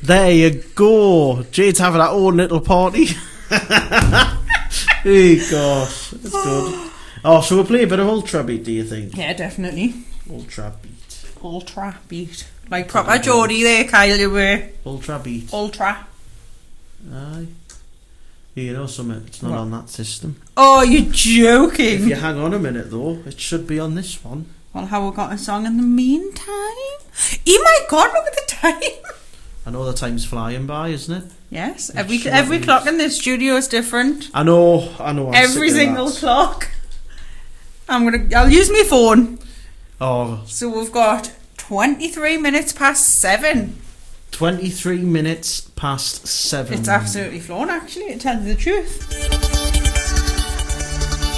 There you go. Jade's having her own little party. *laughs* hey, gosh. That's good. *sighs* Oh, so we'll play a bit of Ultrabeat, do you think? Yeah, definitely. Ultrabeat. Ultra beat. Like proper Geordie there, Kyle, you were. Ultrabeat. Ultra. Aye. You know something, it's not What? on that system. Oh, you're joking. If you hang on a minute, though, it should be on this one. Well, how we got a song in the meantime? Oh my god, look at the time! I know the time's flying by, isn't it? Yes, It every sure every is. clock in this studio is different. I know, I know. I'm every single clock. I'm gonna. I'll use my phone. Oh, So we've got 23 minutes past seven. 23 minutes past 7. It's absolutely flown, actually, to tell you the truth.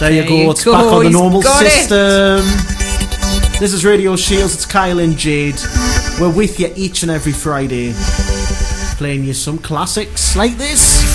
There you go, it's go, back on the normal got it. system. This is Radio Shields, it's Kyle and Jade. We're with you each and every Friday, playing you some classics like this.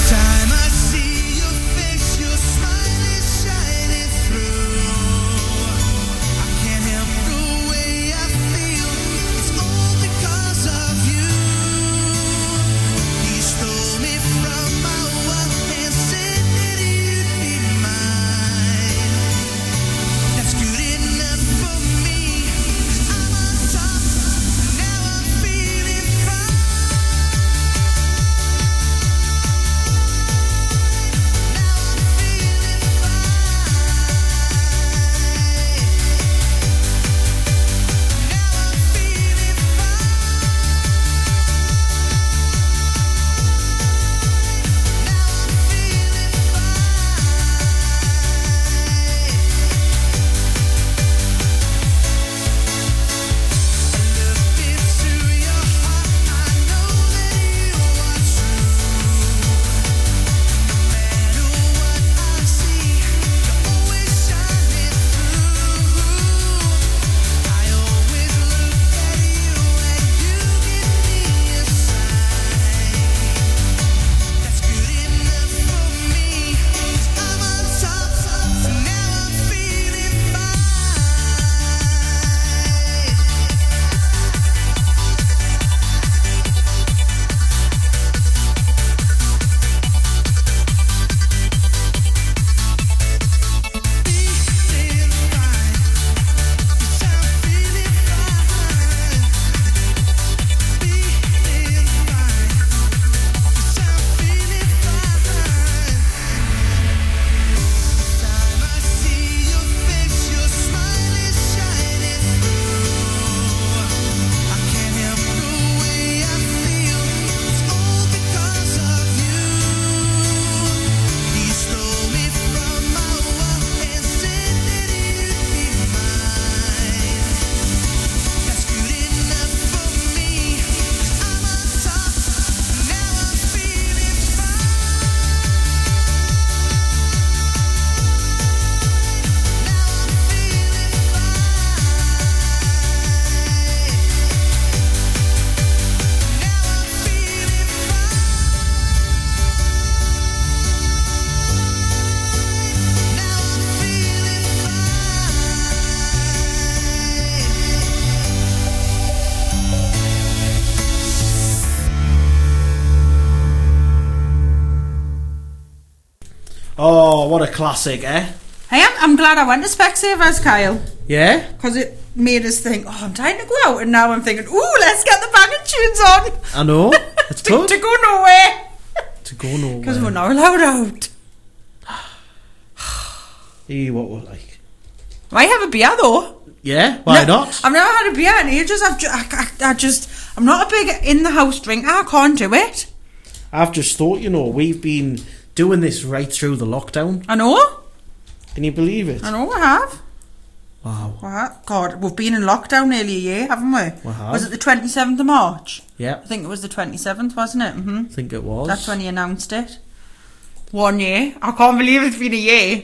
Classic, eh? I'm, I'm glad I went to Specsavers, Kyle. Yeah? Because it made us think, oh, I'm trying to go out. And now I'm thinking, ooh, let's get the bag of tunes on. I know. *laughs* It's to, good to go nowhere. to go nowhere. Because we're not allowed out. *sighs* Eh, what we're like. I have a beer, though. Yeah? Why No, not? I've never had a beer in ages. I've ju- I, I, I just, I'm not a big in the house drinker. I can't do it. I've just thought, you know, we've been doing this right through the lockdown. I know. Can you believe it? I know I have. Wow. We have. God, we've been in lockdown nearly a year, haven't we? We have. Was it the 27th of March? Yeah, I think it was the 27th, wasn't it? hmm I think it was. That's when he announced it. One year. I can't believe it's been a year.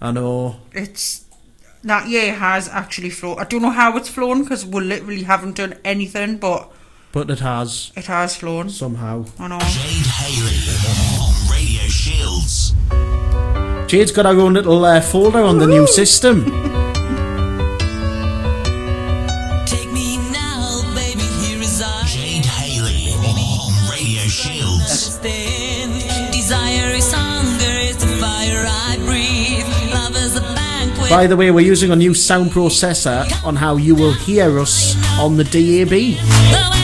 I know. It's that year has actually flown. I don't know how it's flown because we literally haven't done anything, but But it has. it has flown somehow. I know. Jade Haley on Radio Shields. Jade's got her own little uh, folder on the new system. Take me now, baby, here is I. Jade Haley on Radio Shields. Desire is hunger, is the fire I breathe. Love is a banquet. By the way, we're using a new sound processor on how you will hear us on the DAB.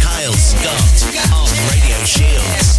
Kyle Scott on Radio Shields.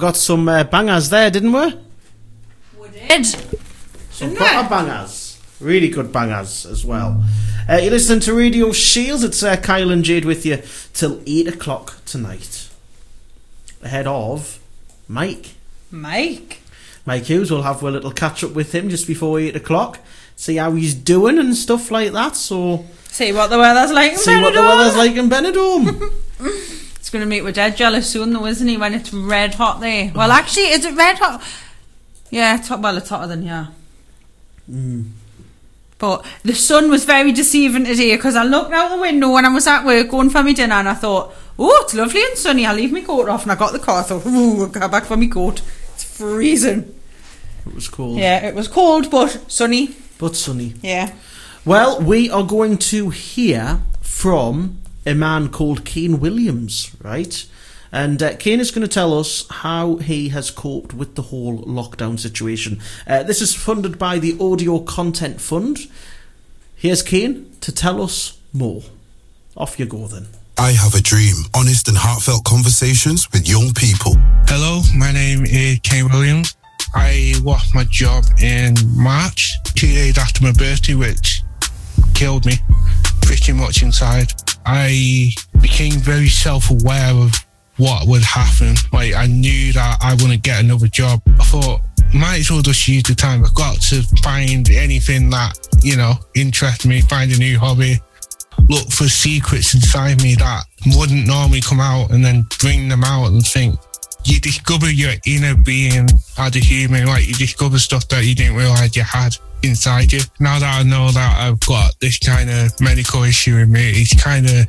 Got some uh, bangers there, didn't we? We Did. Some proper bangers. Really good bangers as well. Uh, you're listening to Radio Shields. It's uh, Kyle and Jade with you till 8 o'clock tonight. Ahead of Mike. Mike. Mike Hughes. We'll have a little catch up with him just before 8 o'clock. See how he's doing and stuff like that. So, See what the weather's like in see what the weather's like in Benidorm. *laughs* It's going to make me dead jealous soon, though, isn't he? When it's red hot there. Well, actually, is it red hot? Yeah, it's hot. Well, it's hotter than here. Mm. But the sun was very deceiving today because I looked out the window when I was at work going for my dinner and I thought, oh, it's lovely and sunny. I'll leave my coat off. And I got the car. I thought, ooh, I'll go back for my coat. It's freezing. It was cold. Yeah, it was cold, but sunny. But sunny. Yeah. Well, we are going to hear from a man called Kane Williams, right? And uh, Kane is going to tell us how he has coped with the whole lockdown situation. Uh, this is funded by the Audio Content Fund. Here's Kane to tell us more. Off you go then. I have a dream. Honest and heartfelt conversations with young people. Hello, my name is Kane Williams. I lost my job in March, two days after my birthday, which killed me pretty much inside. I became very self aware of what would happen. Like, I knew that I wouldn't get another job. I thought, might as well just use the time. I've got to find anything that, you know, interests me, find a new hobby, look for secrets inside me that wouldn't normally come out and then bring them out and think you discover your inner being as a human, like you discover stuff that you didn't realize you had inside you. Now that I know that I've got this kind of medical issue in me, it's kind of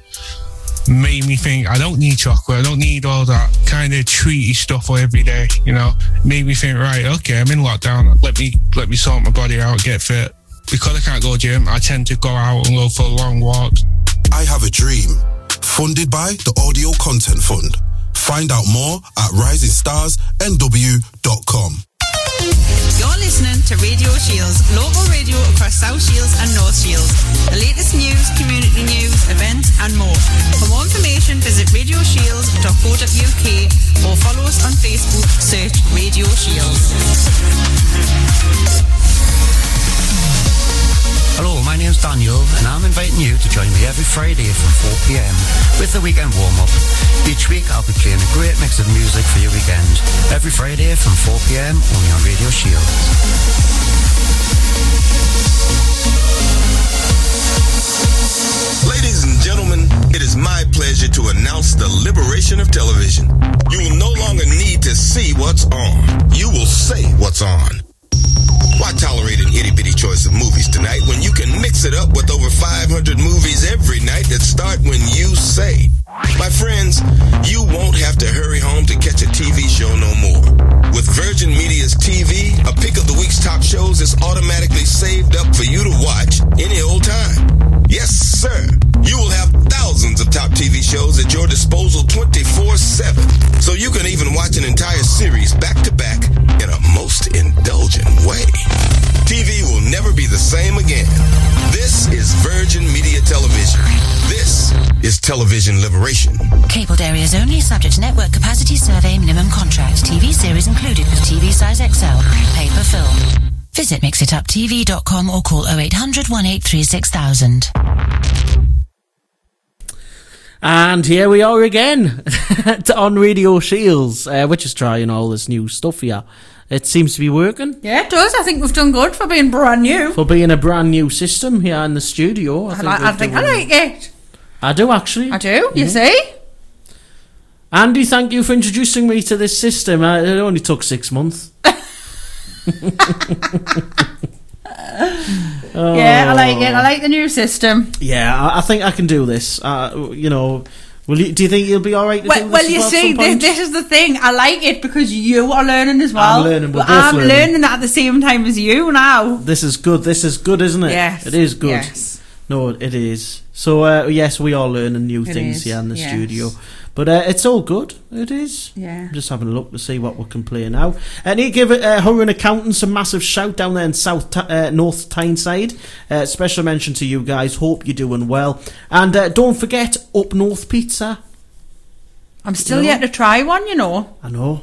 made me think I don't need chocolate. I don't need all that kind of treaty stuff for every day. You know, made me think right. Okay, I'm in lockdown. Let me let me sort my body out, get fit. Because I can't go gym, I tend to go out and go for long walks. I have a dream. Funded by the Audio Content Fund. Find out more at risingstarsnw.com. You're listening to Radio Shields, local radio across South Shields and North Shields. The latest news, community news, events, and more. For more information, visit radioshields.co.uk or follow us on Facebook. Search Radio Shields. Hello, my name's Daniel, and I'm inviting you to join me every Friday from 4 pm with the weekend warm up. Each week, I'll be playing a great mix of music for your weekend. Every Friday from 4 pm, only on Radio Shield. Ladies and gentlemen, it is my pleasure to announce the liberation of television. You will no longer need to see what's on. You will say what's on. Why tolerate an itty bitty choice of movies tonight when you can mix it up with over 500 movies every night that start when you say? My friends, you won't have to hurry home to catch a TV show no more. With Virgin Media's TV, a pick of the week's top shows is automatically saved up for you to watch any old time. Yes, sir. You will have thousands of top TV shows at your disposal 24-7. So you can even watch an entire series back to back in a most indulgent way. TV will never be the same again. This is Virgin Media Television. This is television liberation. Cabled areas only, subject to network capacity survey, minimum contract. TV series included with TV size XL. Pay per film. Visit mixituptv.com or call 0800 183 6000. And here we are again *laughs* on Radio Shields, uh, which is trying all this new stuff here. It seems to be working Yeah, it does. I think we've done good for being brand new. for being a brand new system here in the studio. I, think like, I think I like it. I do actually. I do. You Mhm. see? Andy, thank you for introducing me to this system. It only took six months. *laughs* *laughs* Yeah, I like it. I like the new system. Yeah, I, I think I can do this. Uh, you know, will you? Do you think you'll be all right? Well, well you see, this, this is the thing. I like it because you are learning as well. I'm learning, both I'm learning. learning that at the same time as you now. This is good. This is good, isn't it? Yes, It is good. yes. No, it is. So, uh, yes, we are learning new It things is, here in the yes. studio. But uh, it's all good. It is. Yeah. I'm just having a look to see what we can play now. And he give uh, Hurran Accountants a massive shout down there in South uh, North Tyneside. Uh, special mention to you guys. Hope you're doing well. And uh, don't forget Up North Pizza. I'm still No. yet to try one, you know. I know.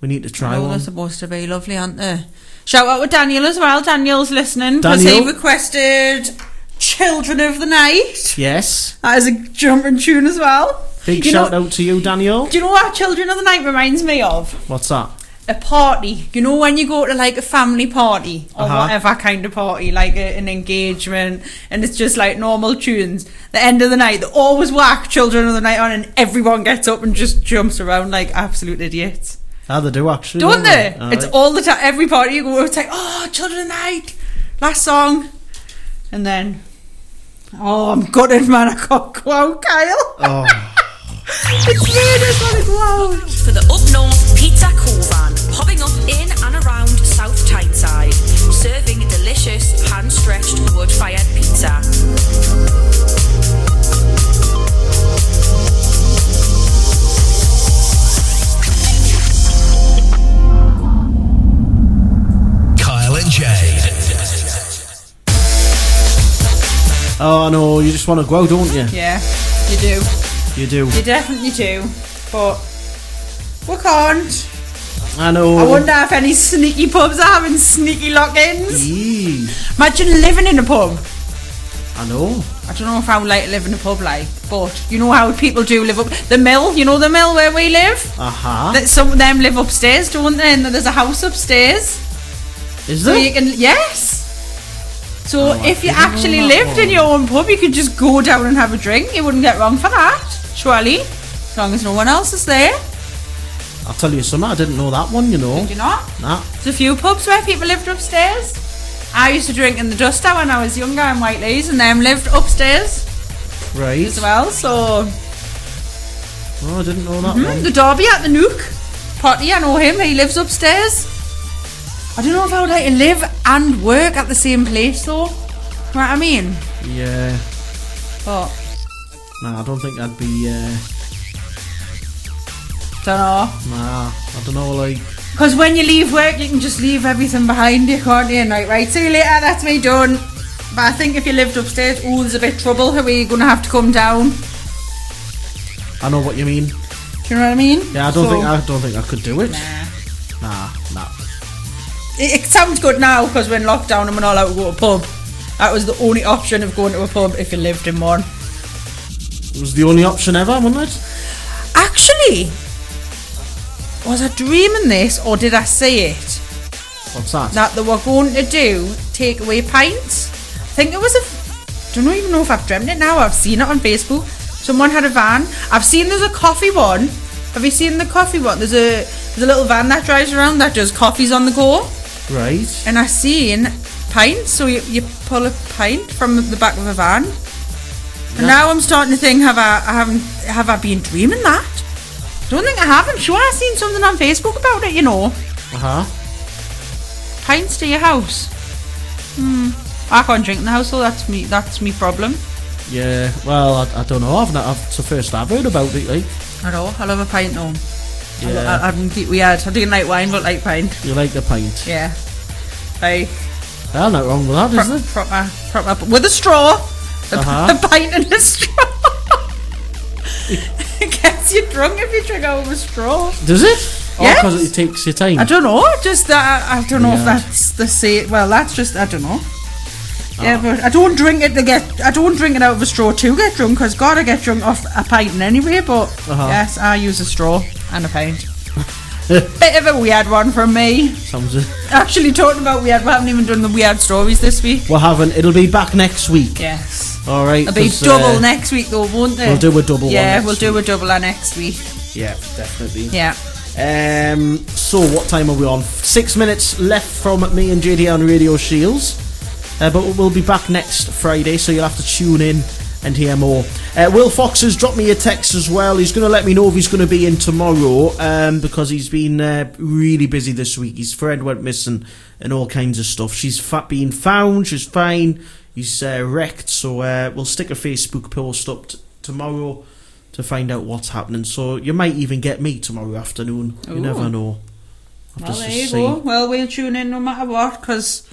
We need to try Oh, they're supposed to be lovely, aren't they? Shout out to Daniel as well. Daniel's listening because he requested "Children of the Night." Yes. That is a jumping tune as well. Big You shout know- out to you, Daniel. Do you know what "Children of the Night" reminds me of? What's that? A party. You know when you go to like a family party or Uh-huh. whatever kind of party, like a, an engagement, and it's just like normal tunes. The end of the night, they always whack "Children of the Night" on, and everyone gets up and just jumps around like absolute idiots. Ah, they do actually. Don't they? Aye. It's all the time. Every party you go, it's like, oh, Children of the Night, last song, and then, oh, I'm gutted, man. I can't go out, Kyle. Oh. It's me. I just want to go. For the Up North Pizza Covan, popping up in and around South Tyneside, serving delicious hand-stretched wood-fired pizza. Kyle and Jade. Oh no, you just want to go, out, don't you? Yeah, you do. You do. You definitely do. But we can't. I know. I wonder if any sneaky pubs are having sneaky lock-ins. Yee. Imagine living in a pub. I know. I don't know if I would like to live in a pub like, but you know how people do live up the mill. You know the mill where we live. Uh huh. That some of them live upstairs, don't they? And there's a house upstairs. Is So there? you can yes. So Oh, if you actually lived in your own pub, you could just go down and have a drink. You wouldn't get wrong for that, surely, as long as no one else is there. I'll tell you something. I didn't know that one. You know. Did you not? Nah. There's a few pubs where people lived upstairs. I used to drink in the Duster when I was younger in Whiteleas, and them lived upstairs Right. as well. So Oh, I didn't know that Mhm, one. the Derby at the Nook. Potty, I know him. He lives upstairs. I don't know if I would like to live and work at the same place though. You know what I mean? Yeah. But Nah, I don't think I'd be. Uh, don't know. nah, I don't know. Like, Because when you leave work, you can just leave everything behind you, can't you? And like, right, see you later. That's me done. But I think if you lived upstairs, oh, there's a bit of trouble. How are you going to have to come down? I know what you mean. Do you know what I mean? Yeah, I don't So- think I don't think I could do it. Nah, nah. It, it sounds good now because we're in lockdown and we're not allowed to go to a pub. That was the only option of going to a pub if you lived in one. It was the only option ever, wasn't it? Actually, was I dreaming this or did I see it? What's that? That they were going to do takeaway pints. I think it was a. Don't even know if I've dreamt it now. I've seen it on Facebook. Someone had a van. I've seen there's a coffee one. Have you seen the coffee one? There's a there's a little van that drives around that does coffees on the go. Right. And I seen pints. So you, you pull a pint from the back of a van. And now I'm starting to think, have I, I haven't have I been dreaming that? Don't think I have. I'm sure I've seen something on Facebook about it. You know, Uh huh. pints to your house. Hmm. I can't drink in the house, so that's me. That's me problem. Yeah. Well, I, I don't know. I've not. I've, it's the first I've heard about it. Like, I know. I love a pint though. Yeah. I, I'm deep weird. I don't like wine, but like pint. you like the pint. Yeah. Like Yeah, not wrong with that, is pro- there? proper, proper with a straw. *laughs* A, Uh-huh. a pint and a straw. *laughs* it gets you drunk if you drink out of a straw. Does it? Yeah. because it takes your time. I don't know. Just that I don't know if that's the say. Well, that's just I don't know. Ah. Yeah, but I don't drink it to get. I don't drink it out of a straw to get drunk. Cause God, I get drunk off a pint anyway. But Uh-huh. yes, I use a straw and a pint. *laughs* Bit of a weird one from me. Sounds. Actually, talking about weird, we haven't even done the weird stories this week. We haven't. It'll be back next week. Yes. All right. It'll be double uh, next week though, won't it? we'll do a double one Yeah, we'll do a double next week. Yeah, definitely. Yeah. Um. So, what time are we on? Six minutes left from me and JD on Radio Shields. Uh, but we'll be back next Friday, so you'll have to tune in and hear more. Uh, Will Fox has dropped me a text as well. He's going to let me know if he's going to be in tomorrow um, because he's been uh, really busy this week. His friend went missing and all kinds of stuff. She's fa- been found, she's fine. He's uh, wrecked, so uh, we'll stick a Facebook post up t- tomorrow to find out what's happening. So you might even get me tomorrow afternoon. You never know. Well, there you see. go. Well, we'll tune in no matter what, because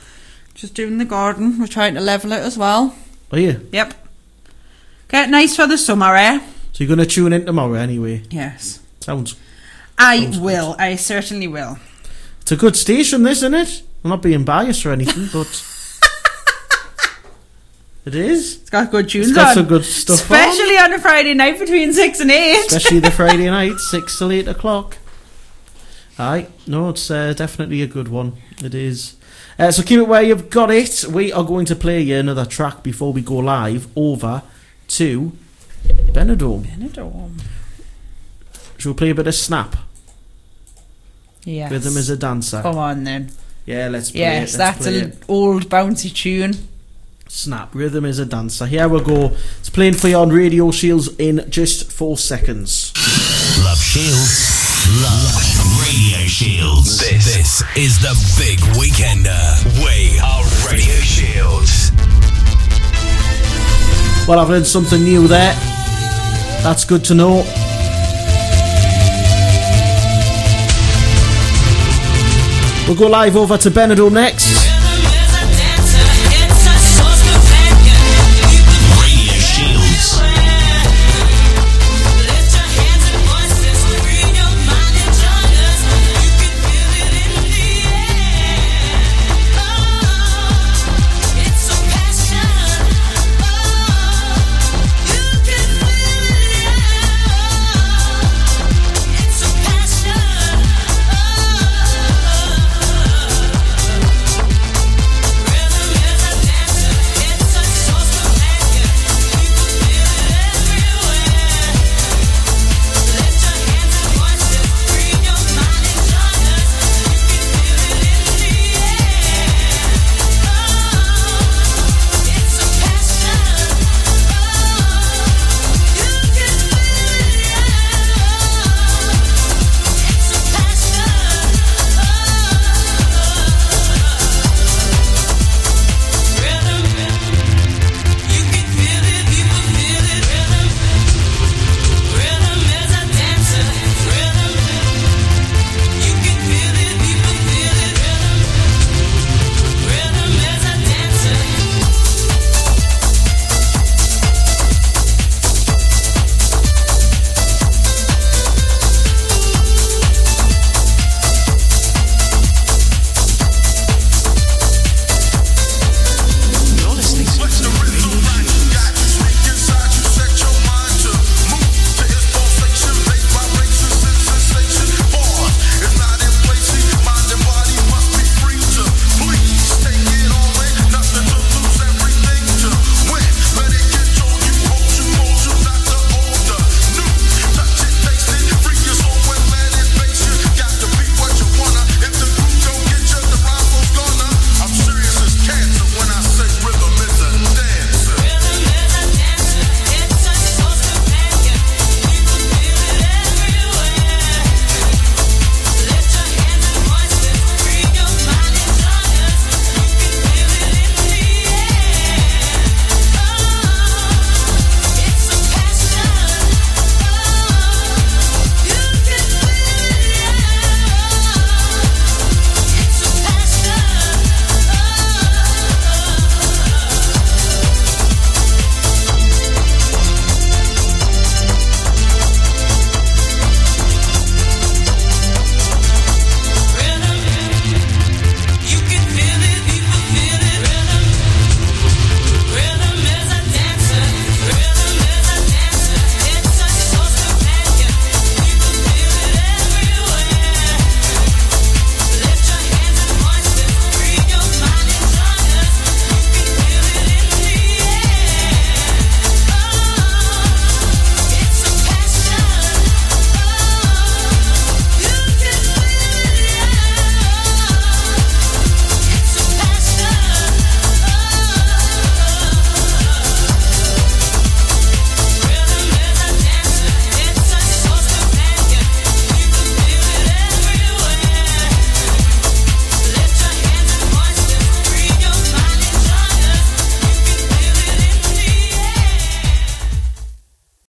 just doing the garden, we're trying to level it as well. Are you? Yep. Get nice for the summer, eh? So you're going to tune in tomorrow anyway? Yes. Sounds. I will. I certainly will. It's a good station, this, isn't it? I'm not being biased or anything, *laughs* but it is. It's got good tunes It's got on. some good stuff on. Especially on. a Friday night between 6 and 8. Especially the *laughs* Friday night, six till eight o'clock. Aye, no, it's uh, definitely a good one. It is. Uh, so keep it where you've got it. We are going to play you another track before we go live over to Benidorm. Benidorm. Shall we play a bit of Snap? Yes. Rhythm is a dancer. Come on then. Yeah, let's play Yes, it. Let's that's an old bouncy tune. Snap. Rhythm is a dancer. Here we go. It's playing for you on Radio Shields in just four seconds. Love Shields. Love Radio Shields. This, this is the big weekender. We are Radio Shields. Well, I've learned something new there. That's good to know. We'll go live over to Benidorm next.